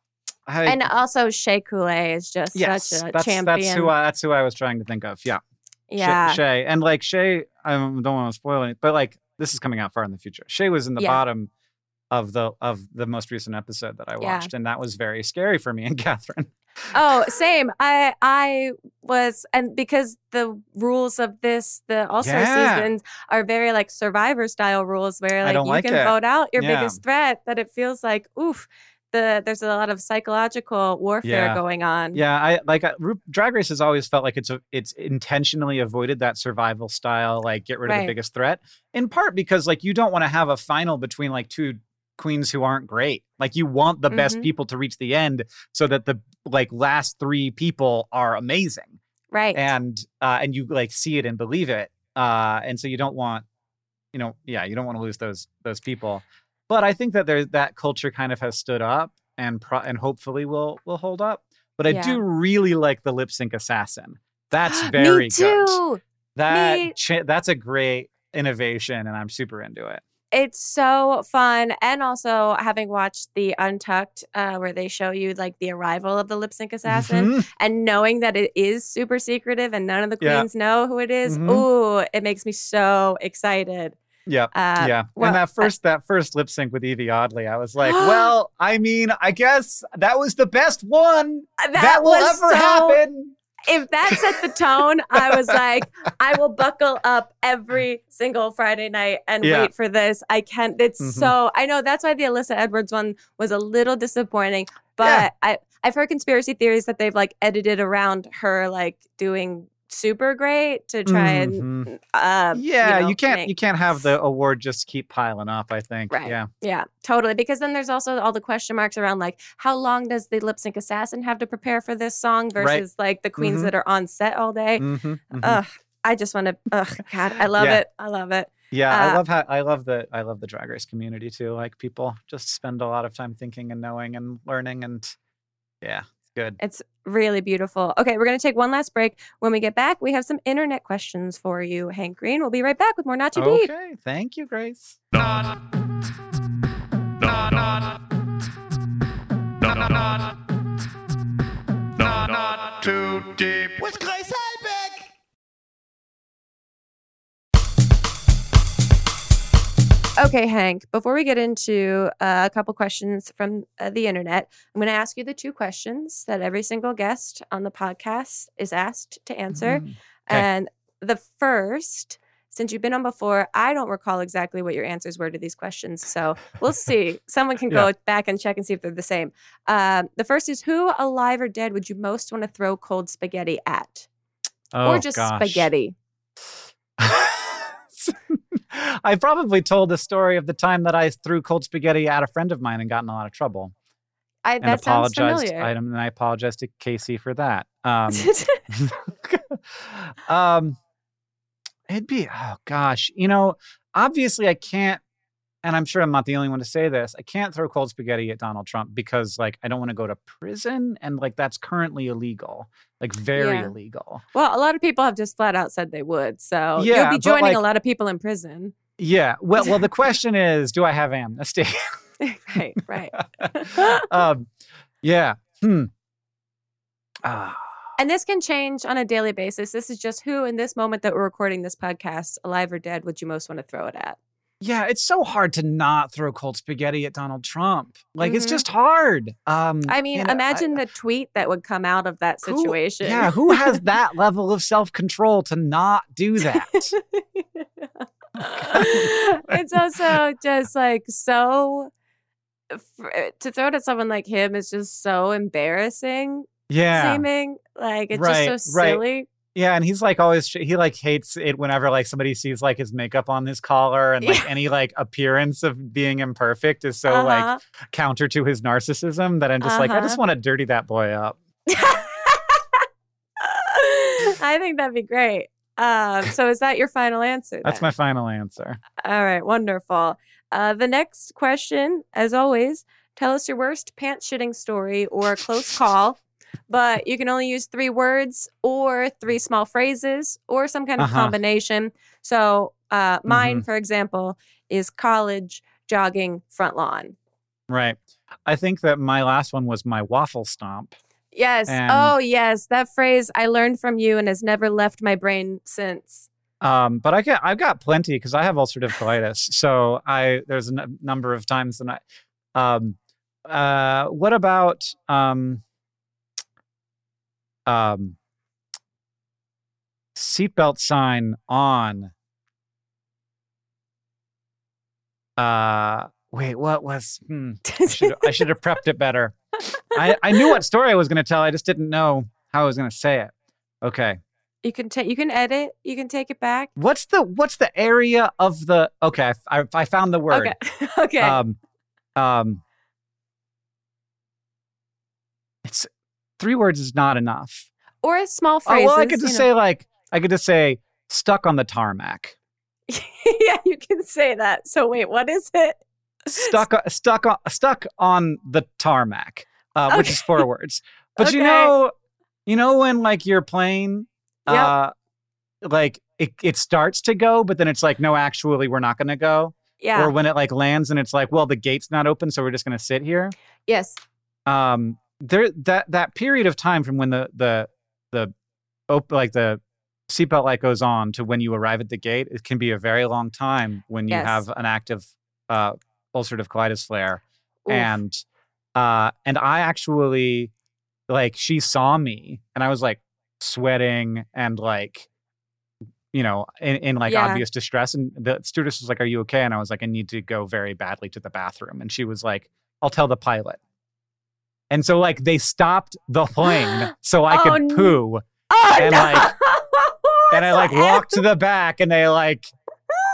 I, and also Shea Coulee is just yes, such a that's champion. that's who I, that's who I was trying to think of. Yeah, yeah. Shea, and like Shea, I don't want to spoil it, but like this is coming out far in the future. Shea was in the Yeah. bottom of the of the most recent episode that I Yeah. watched, and that was very scary for me and Catherine. Oh, same. I I was and because the rules of this the All Star Yeah. seasons are very like survivor style rules where like you like can it. vote out your Yeah. biggest threat that it feels like oof the there's a lot of psychological warfare Yeah. going on. Yeah, I like uh, Drag Race has always felt like it's a, it's intentionally avoided that survival style, like get rid of Right. the biggest threat. In part because like you don't want to have a final between like two queens who aren't great. Like you want the best Mhm. people to reach the end so that the like last three people are amazing Right. and uh and you like see it and believe it. Uh and so you don't want you know, yeah, you don't want to lose those those people. But I think that there's that culture kind of has stood up and pro- and hopefully will will hold up. But I Yeah. do really like the lip sync assassin. That's Me very good. too. That Me- cha- that's a great innovation, and I'm super into it. It's so fun. And also having watched the Untucked, uh, where they show you like the arrival of the lip sync assassin Mhm. and knowing that it is super secretive and none of the Yeah. queens know who it is, Mhm. ooh, it makes me so excited. Yep. Uh, yeah, well, and that uh, first that first lip sync with Yvie Oddly, I was like, well, I mean, I guess that was the best one that, that, will ever so- happen. If that set the tone, I was like, I will buckle up every single Friday night and Yeah. wait for this. I can't. It's Mhm. so. I know that's why the Alyssa Edwards one was a little disappointing, but Yeah. I I've heard conspiracy theories that they've like edited around her like doing super great to try and Mhm. uh yeah, you, know, can't make- you can't have the award just keep piling up. I think. Right. Yeah. Yeah, totally. Because then there's also all the question marks around like how long does the lip sync assassin have to prepare for this song Right. versus like the queens Mhm. that are on set all day. Mm-hmm, mm-hmm. Ugh, I just want to. Ugh, God, I love Yeah. it. I love it. Yeah, I Uh, love how I love the I love the drag race community too. Like people just spend a lot of time thinking and knowing and learning and yeah, good. It's really beautiful. Okay, we're gonna take one last break. When we get back, we have some internet questions for you, Hank Green. We'll be right back with more Not Too Deep. Okay, thank you, Grace. Not. Not. Not. Not. Not. Not. Not too deep. with Grace Okay, Hank. Before we get into uh, a couple questions from uh, the internet, I'm going to ask you the two questions that every single guest on the podcast is asked to answer. Mm. Okay. And the first, since you've been on before, I don't recall exactly what your answers were to these questions. So we'll see. Someone can go back and check and see if they're the same. Um, the first is Who, alive or dead, would you most want to throw cold spaghetti at? Oh, or just gosh. spaghetti? I probably told the story of the time that I threw cold spaghetti at a friend of mine and got in a lot of trouble. I, And that sounds apologized. familiar. I, and I apologized to Casey for that. Um, um it'd be oh gosh you know obviously i can't and i'm sure i'm not the only one to say this i can't throw cold spaghetti at donald trump because like i don't want to go to prison and like that's currently illegal like very Yeah. illegal Well, a lot of people have just flat out said they would. So Yeah, you'll be joining like- a lot of people in prison. Yeah well well the question is do i have amnesty right, right. um yeah hmm ah and this can change on a daily basis. This is just who, in this moment that we're recording this podcast, alive or dead, would you most want to throw it at? Yeah, it's so hard to not throw cold spaghetti at Donald Trump. Like it's Mhm. just hard. Um I mean, and I- imagine the tweet that would come out of that who- situation. yeah, who has that level of self-control to not do that? it's also just like so f- to throw it at someone like him is just so embarrassing Yeah. seeming like it's Right, just so right. silly Yeah, and he's like always he like hates it whenever like somebody sees like his makeup on his collar and like Yeah. any like appearance of being imperfect is so like Uh-huh. counter to his narcissism that I'm just like I just Uh-huh. want to dirty that boy up. I think that'd be great. Um, so is that your final answer? That's then? my final answer. All right, wonderful. Uh, the next question, as always, tell us your worst pants shitting story or close call. But you can only use three words or three small phrases or some kind of Uh-huh. combination. So uh, mine, for example, is college jogging front lawn. Right. I think that my last one was my waffle stomp. Yes. And- oh, yes. That phrase I learned from you and has never left my brain since. Um, but I get I've got plenty because I have ulcerative colitis. So I there's a n- number of times that I um uh what about um um seatbelt sign on uh wait what was hmm, I should I should have prepped it better. I I knew what story I was going to tell. I just didn't know how I was going to say it. Okay. you can take. You can edit. You can take it back. What's the what's the area of the okay? I I found the word. Okay. okay. Um, um, it's three words is not enough. or a small Oh well, I could just you say like I could just say stuck on the tarmac. yeah, you can say that. So wait, what is it? Stuck stuck on stuck on the tarmac, uh, which is four words. But you know, you know when like you're playing, Yep. uh, like it it starts to go, but then it's like no, actually, we're not going to go. Yeah. or when it like lands and it's like, well, the gate's not open, so we're just gonna sit here. yes. Um, there that that period of time from when the the the op- like the seatbelt light goes on to when you arrive at the gate, it can be a very long time when you Yes. have an active uh, ulcerative colitis flare. Oof. And uh, and I actually like she saw me and I was like sweating and like you know in, in like Yeah. obvious distress and the stewardess was like are you okay and i was like i need to go very badly to the bathroom and she was like i'll tell the pilot and so like they stopped the plane so i Oh, could poo oh and, no! like- and i like walked to the back and they like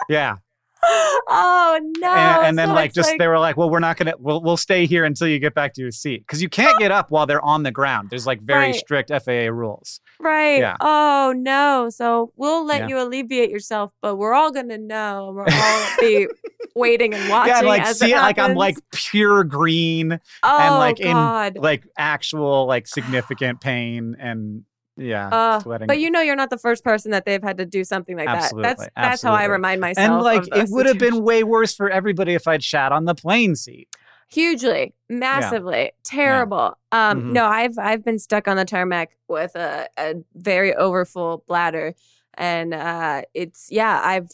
yeah oh no! and, and then So like just they were like well we're not gonna we'll, we'll stay here until you get back to your seat because you can't get up while they're on the ground there's like very Right. strict faa rules right. yeah. Oh no! So we'll let Yeah. you alleviate yourself, but we're all gonna know. We're all be waiting and watching yeah and, like see it it like i'm like pure green oh and like god. in like actual like significant pain and yeah Uh, sweating But you know, you're not the first person that they've had to do something like that. That's Absolutely, that's how I remind myself. and like it would have been way worse for everybody if i'd shat on the plane seat hugely, massively terrible. Um, Mhm. no, I've I've been stuck on the tarmac with a, a very overfull bladder, and uh, it's yeah, I've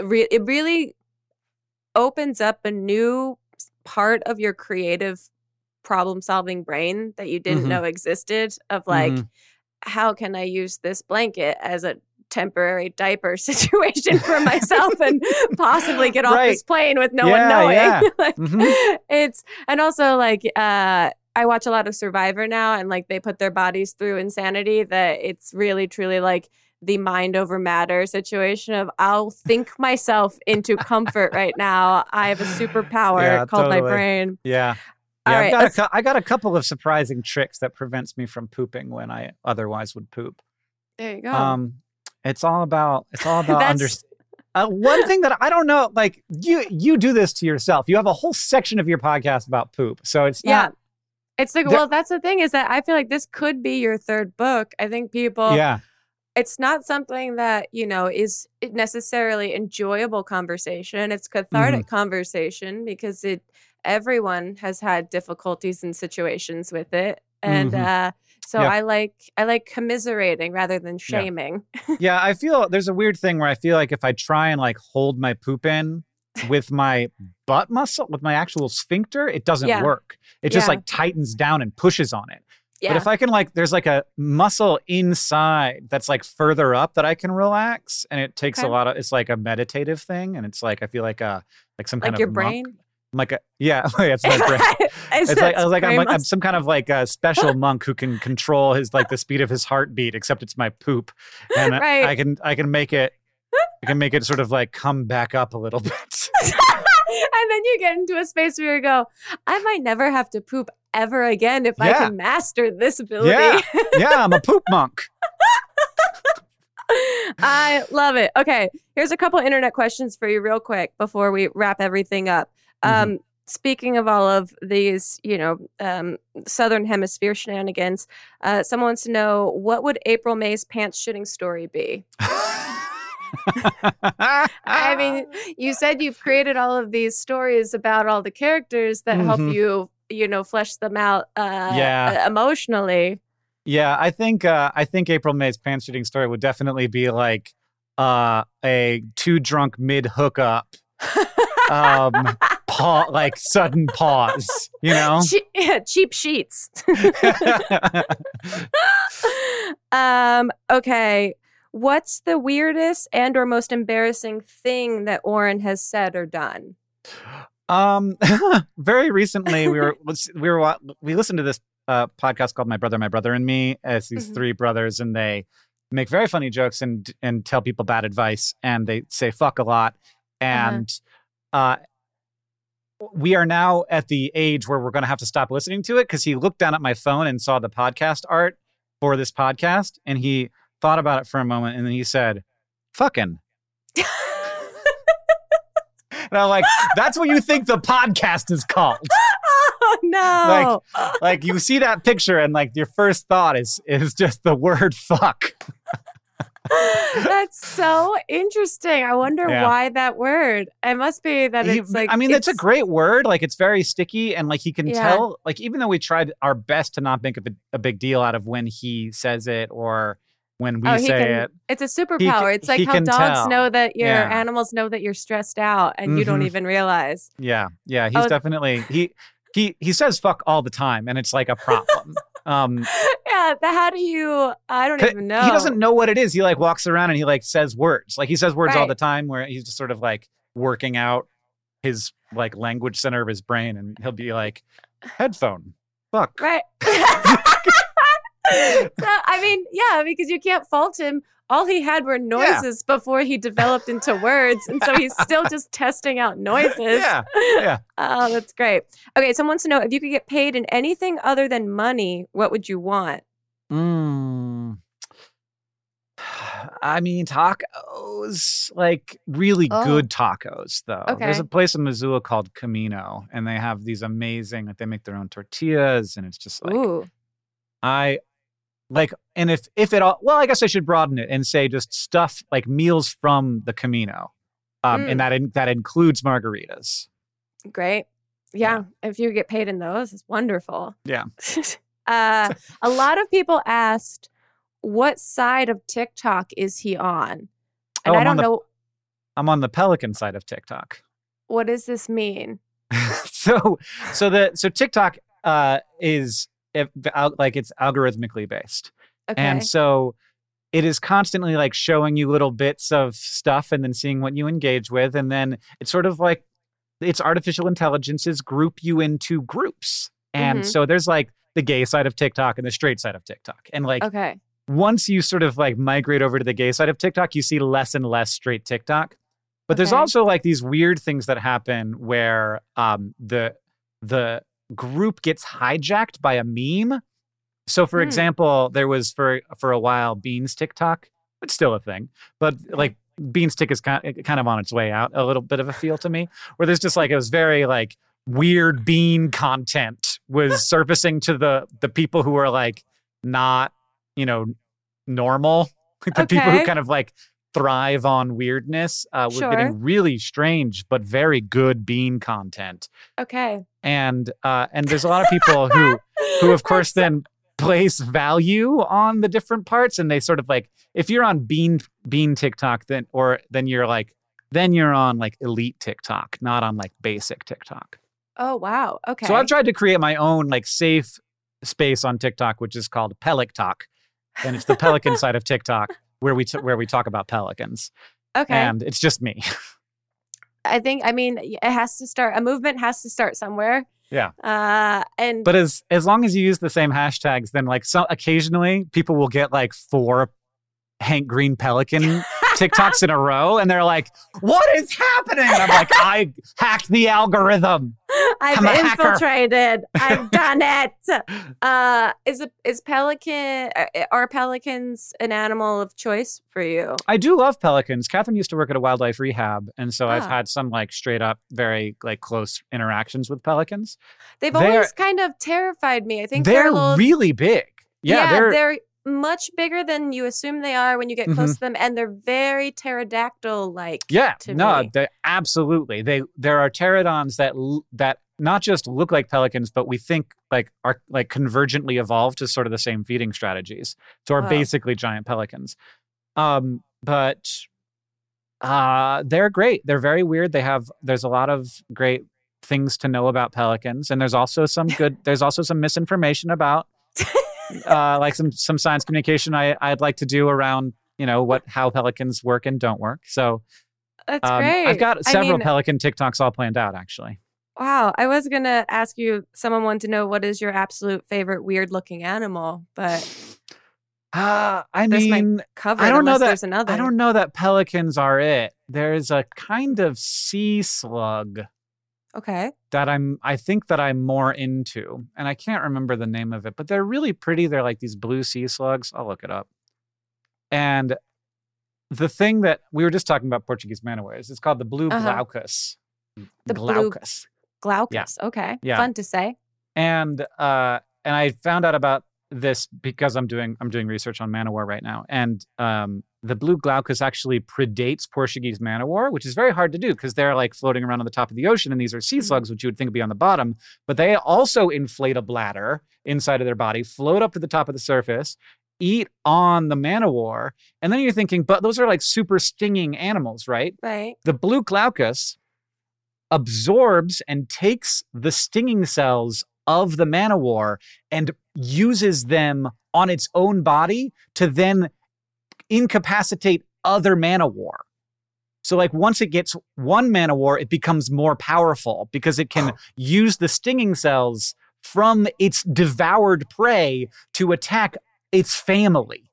re- it really opens up a new part of your creative problem solving brain that you didn't Mhm. know existed of like Mhm. How can I use this blanket as a temporary diaper situation for myself and possibly get off Right. this plane with no Yeah, one knowing. yeah. Like, Mhm. It's and also like uh I watch a lot of Survivor now and like they put their bodies through insanity that it's really truly like the mind over matter situation of I'll think myself into comfort right now. I have a superpower Yeah, called my brain. yeah yeah, right, I've got a I got a couple of surprising tricks that prevents me from pooping when I otherwise would poop. There you go. Um, it's all about it's all about understanding. Uh, one thing that I don't know, like you you do this to yourself. You have a whole section of your podcast about poop, so it's yeah. not. It's like, well, that's the thing is that I feel like this could be your third book. I think people Yeah, it's not something that you know is necessarily enjoyable conversation it's cathartic Mm-hmm. conversation because it everyone has had difficulties and situations with it and Mhm. uh so Yeah. i like i like commiserating rather than shaming yeah. I feel there's a weird thing where I feel like if I try and like hold my poop in with my butt muscle, with my actual sphincter, it doesn't Yeah. work. It just Yeah. like tightens down and pushes on it. yeah But if I can like, there's like a muscle inside that's like further up that I can relax, and it takes Okay. a lot of. It's like a meditative thing, and it's like I feel like a like some kind like of your monk. I'm like a yeah, it's my brain. it's, It's like I was like I'm like I'm some kind of like a special monk who can control his like the speed of his heartbeat, except it's my poop, and I- Right. I can I can make it I can make it sort of like come back up a little bit. and then you get into a space where you go, I might never have to poop ever again if I can master this ability. Yeah. yeah, I'm a poop monk. I love it. Okay, here's a couple internet questions for you, real quick, before we wrap everything up. Mm-hmm. Um, speaking of all of these, you know, um, Southern Hemisphere shenanigans, uh, someone wants to know what would April May's pants shitting story be? I mean, you said you've created all of these stories about all the characters that help Mhm. you, you know, flesh them out uh, Yeah. emotionally. Yeah, I think uh, I think April May's pants shitting story would definitely be like uh, a too drunk mid hookup, um, pa- like sudden pause. You know, Che- cheap sheets. um, okay. What's the weirdest and or most embarrassing thing that Orin has said or done? um, very recently we were we were we listened to this uh, podcast called My Brother, My Brother and Me. As these Mhm. three brothers, and they make very funny jokes and and tell people bad advice, and they say fuck a lot, and uh we are now at the age where we're going to have to stop listening to it because he looked down at my phone and saw the podcast art for this podcast and he thought about it for a moment and then he said fucking. And i'm like that's what you think the podcast is called. Oh no. like you see that picture and like your first thought is is just the word fuck That's so interesting. I wonder Yeah. why that word. It must be that He- it's like I mean, it's, a great word. Like it's very sticky, and like he can Yeah. tell. Like even though we tried our best to not make a, a big deal out of when he says it or when we Oh, he say can- it. It's a He superpower. it's like how dogs tell. know that your Yeah. animals know that you're stressed out and you don't Mhm. even realize. Yeah, yeah. He's Oh. definitely he he he says fuck all the time, and it's like a problem. Um, Yeah, how do you? I don't even know. he doesn't know what it is. He like walks around and he like says words. Like he says words all the time, where he's just sort of like working out his like language center of his brain, and he'll be like headphone. Fuck. Right. so I mean, yeah, because you can't fault him. All he had were noises before he developed into words, and so he's still just testing out noises. Yeah, yeah. Oh, that's great. Okay, someone wants to know if you could get paid in anything other than money, what would you want? Mm. I mean, tacos, like really Oh. good tacos, though. Okay. There's a place in Missoula called Camino, and they have these amazing, like, they make their own tortillas, and it's just like, Ooh, I like, and if, if it all, well, I guess I should broaden it and say just stuff like meals from the Camino. Um, Mm. and that, in, that includes margaritas. great. Yeah, if you get paid in those, it's wonderful. Yeah. uh, a lot of people asked, what side of TikTok is he on? And Oh, I don't the- know I'm on the Pelican side of TikTok. what does this mean. so so the so TikTok uh is if, like it's algorithmically based. Okay. And so it is constantly like showing you little bits of stuff and then seeing what you engage with and then it's sort of like it's artificial intelligences group you into groups. And Mhm. so there's like the gay side of TikTok and the straight side of TikTok. And like okay. once you sort of like migrate over to the gay side of TikTok, you see less and less straight TikTok. But there's also like these weird things that happen where um, the the group gets hijacked by a meme. So, for Hmm. example, there was for for a while Beans TikTok. It's still a thing, but like Beans Tick is kind kind of on its way out. A little bit of a feel to me, where there's just like it was very like weird bean content was surfacing to the the people who are like not you know normal like the people who kind of like thrive on weirdness uh we're Sure. getting really strange but very good bean content Okay. And uh and there's a lot of people who who of course then place value on the different parts and they sort of like if you're on bean bean tiktok then or then you're like then you're on like elite tiktok not on like basic tiktok Oh wow. Okay. so i've tried to create my own like safe space on tiktok which is called pelic talk and it's the pelican side of tiktok where we t- where we talk about pelicans okay. and it's just me I think I mean it has to start. A movement has to start somewhere. Yeah. Uh, and But as as long as you use the same hashtags, then like so occasionally people will get like four Hank Green Pelican TikToks in a row, and they're like, "What is happening?" I'm like, "I hacked the algorithm." I've hacker. infiltrated. I've done it. Uh, is a, is pelican are- are pelicans an animal of choice for you? I do love pelicans. Catherine used to work at a wildlife rehab, and so I've Ah. had some like straight up, very like close interactions with pelicans. They've They're- always kind of terrified me. I think they're, They're little, really big. Yeah, they're, they're much bigger than you assume they are when you get close Mhm. to them, and they're very pterodactyl like. Yeah, to no, me. they absolutely. They there are pteranodons that that not just look like pelicans, but we think like are like convergently evolved to sort of the same feeding strategies. So are Wow. basically giant pelicans. Um, but uh, they're great. They're very weird. They have there's a lot of great things to know about pelicans, and there's also some good. there's also some misinformation about uh, like some some science communication I I'd like to do around you know what how pelicans work and don't work. So That's um, great. I've got I several mean, pelican TikToks all planned out actually. Wow, I was gonna ask you. Someone wanted to know what is your absolute favorite weird-looking animal, but Uh, I This mean, cover I don't know that there's another. I don't know that pelicans are it. There's a kind of sea slug Okay. that I'm I think that I'm more into, and I can't remember the name of it, but they're really pretty. They're like these blue sea slugs. I'll look it up. And the thing that we were just talking about Portuguese man o' wars, it's called the blue Uh-huh. glaucus. The blue- glaucus. Glaucus. Okay. Yeah. Fun to say. and uh and i found out about this because i'm doing i'm doing research on man o' war right now and um the blue glaucus actually predates portuguese man o' war, which is very hard to do because they're like floating around on the top of the ocean and these are sea Mhm. slugs which you would think would be on the bottom but they also inflate a bladder inside of their body float up to the top of the surface eat on the man o' war, and then you're thinking but those are like super stinging animals right Right. the blue glaucus absorbs and takes the stinging cells of the man o' war and uses them on its own body to then incapacitate other man o' war. So, like, once it gets one man o' war, it becomes more powerful because it can use the stinging cells from its devoured prey to attack its family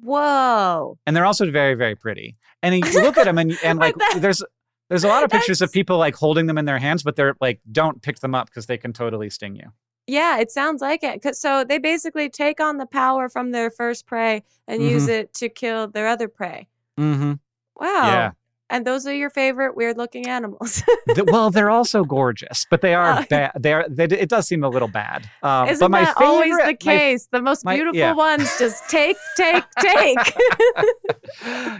Whoa. and they're also very very pretty and you look at them and, and like That- there's there's a lot of pictures of people like holding them in their hands but they're like don't pick them up because they can totally sting you Yeah, it sounds like it. So they basically take on the power from their first prey and use Mm-hmm. it to kill their other prey. mm-hmm. Wow. yeah And those are your favorite weird looking animals. Th- well they're also gorgeous but they are Oh. bad they're they, it does seem a little bad um, Isn't but my that always the favorite- my- case? the most my- beautiful yeah. ones just take, take, take.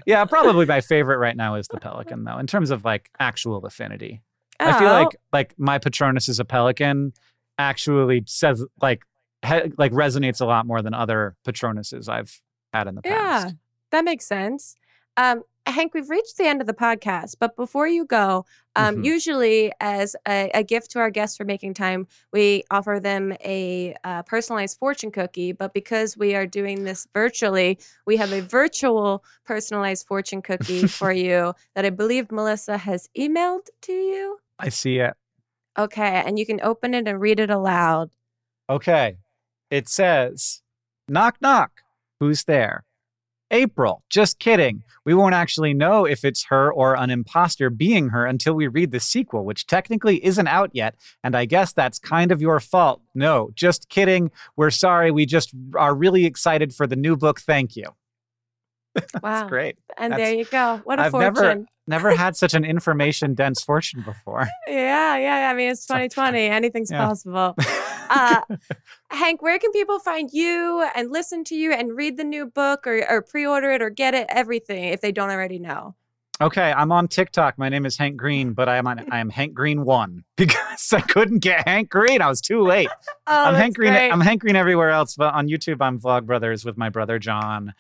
yeah probably my favorite right now is the pelican though in terms of like actual affinity I feel Oh, like like my Patronus is a pelican actually says like he, like resonates a lot more than other Patronuses I've had in the past. Yeah, that makes sense. Um, Hank, we've reached the end of the podcast, but before you go, um, Mhm. usually as a, a gift to our guests for making time, we offer them a uh, personalized fortune cookie. But because we are doing this virtually, we have a virtual personalized fortune cookie for you that I believe Melissa has emailed to you. I see it. Okay, and you can open it and read it aloud. Okay. It says, knock, knock. Who's there? April. Just kidding. We won't actually know if it's her or an imposter being her until we read the sequel, which technically isn't out yet. And I guess that's kind of your fault. No, just kidding. We're sorry. We just are really excited for the new book. Thank you. Wow. That's great. And That's- there you go. What a I've fortune. never never had such an information dense fortune before. Yeah, yeah. I mean, it's 2020. Anything's Yeah. possible. Uh, Hank, where can people find you and listen to you and read the new book or, or pre order it or get it? Everything if they don't already know. Okay, I'm on TikTok. My name is Hank Green, but I'm on I am Hank Green one because I couldn't get Hank Green. I was too late. Oh, I'm Hank Green. great. I'm Hank Green everywhere else, but on YouTube I'm Vlog Brothers with my brother John,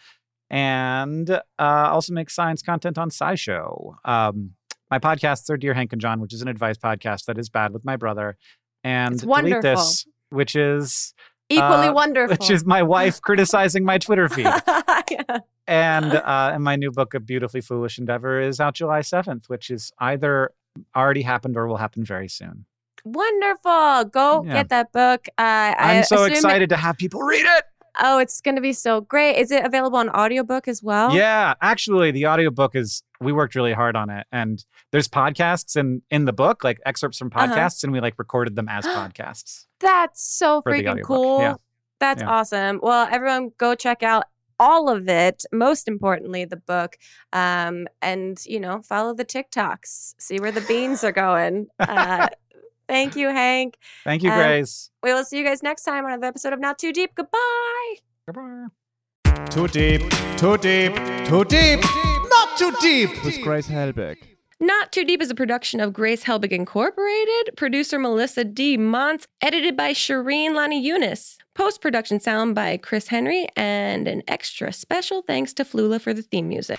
and uh, also make science content on SciShow. Um, my podcasts are Dear Hank and John, which is an advice podcast that is bad with my brother, and It's delete wonderful. this, which is Equally uh, wonderful. which is my wife criticizing my Twitter feed. Yeah. and uh, and my new book, A Beautifully Foolish Endeavor, is out July seventh, which is either already happened or will happen very soon. Wonderful. Go Yeah. get that book. Uh, I I'm so assume- excited to have people read it. Oh, it's going to be so great. Is it available on audiobook as well? Yeah, actually, the audiobook is we worked really hard on it, and there's podcasts in in the book, like excerpts from Uh-huh. podcasts, and we like recorded them as podcasts. That's so freaking cool. yeah. That's Yeah. awesome. Well, everyone go check out all of it. Most importantly, the book. Um, and you know, follow the TikToks. See where the beans are going. Uh, thank you, Hank. Thank you, Um, Grace. We will see you guys next time on another episode of Not Too Deep. Goodbye. Goodbye. Too deep, too deep, too deep, not too deep with Grace Helbig. Not Too Deep is a production of Grace Helbig Incorporated, producer Melissa D. Montz, edited by Shireen Lani Eunice, post production sound by Chris Henry, and an extra special thanks to Flula for the theme music.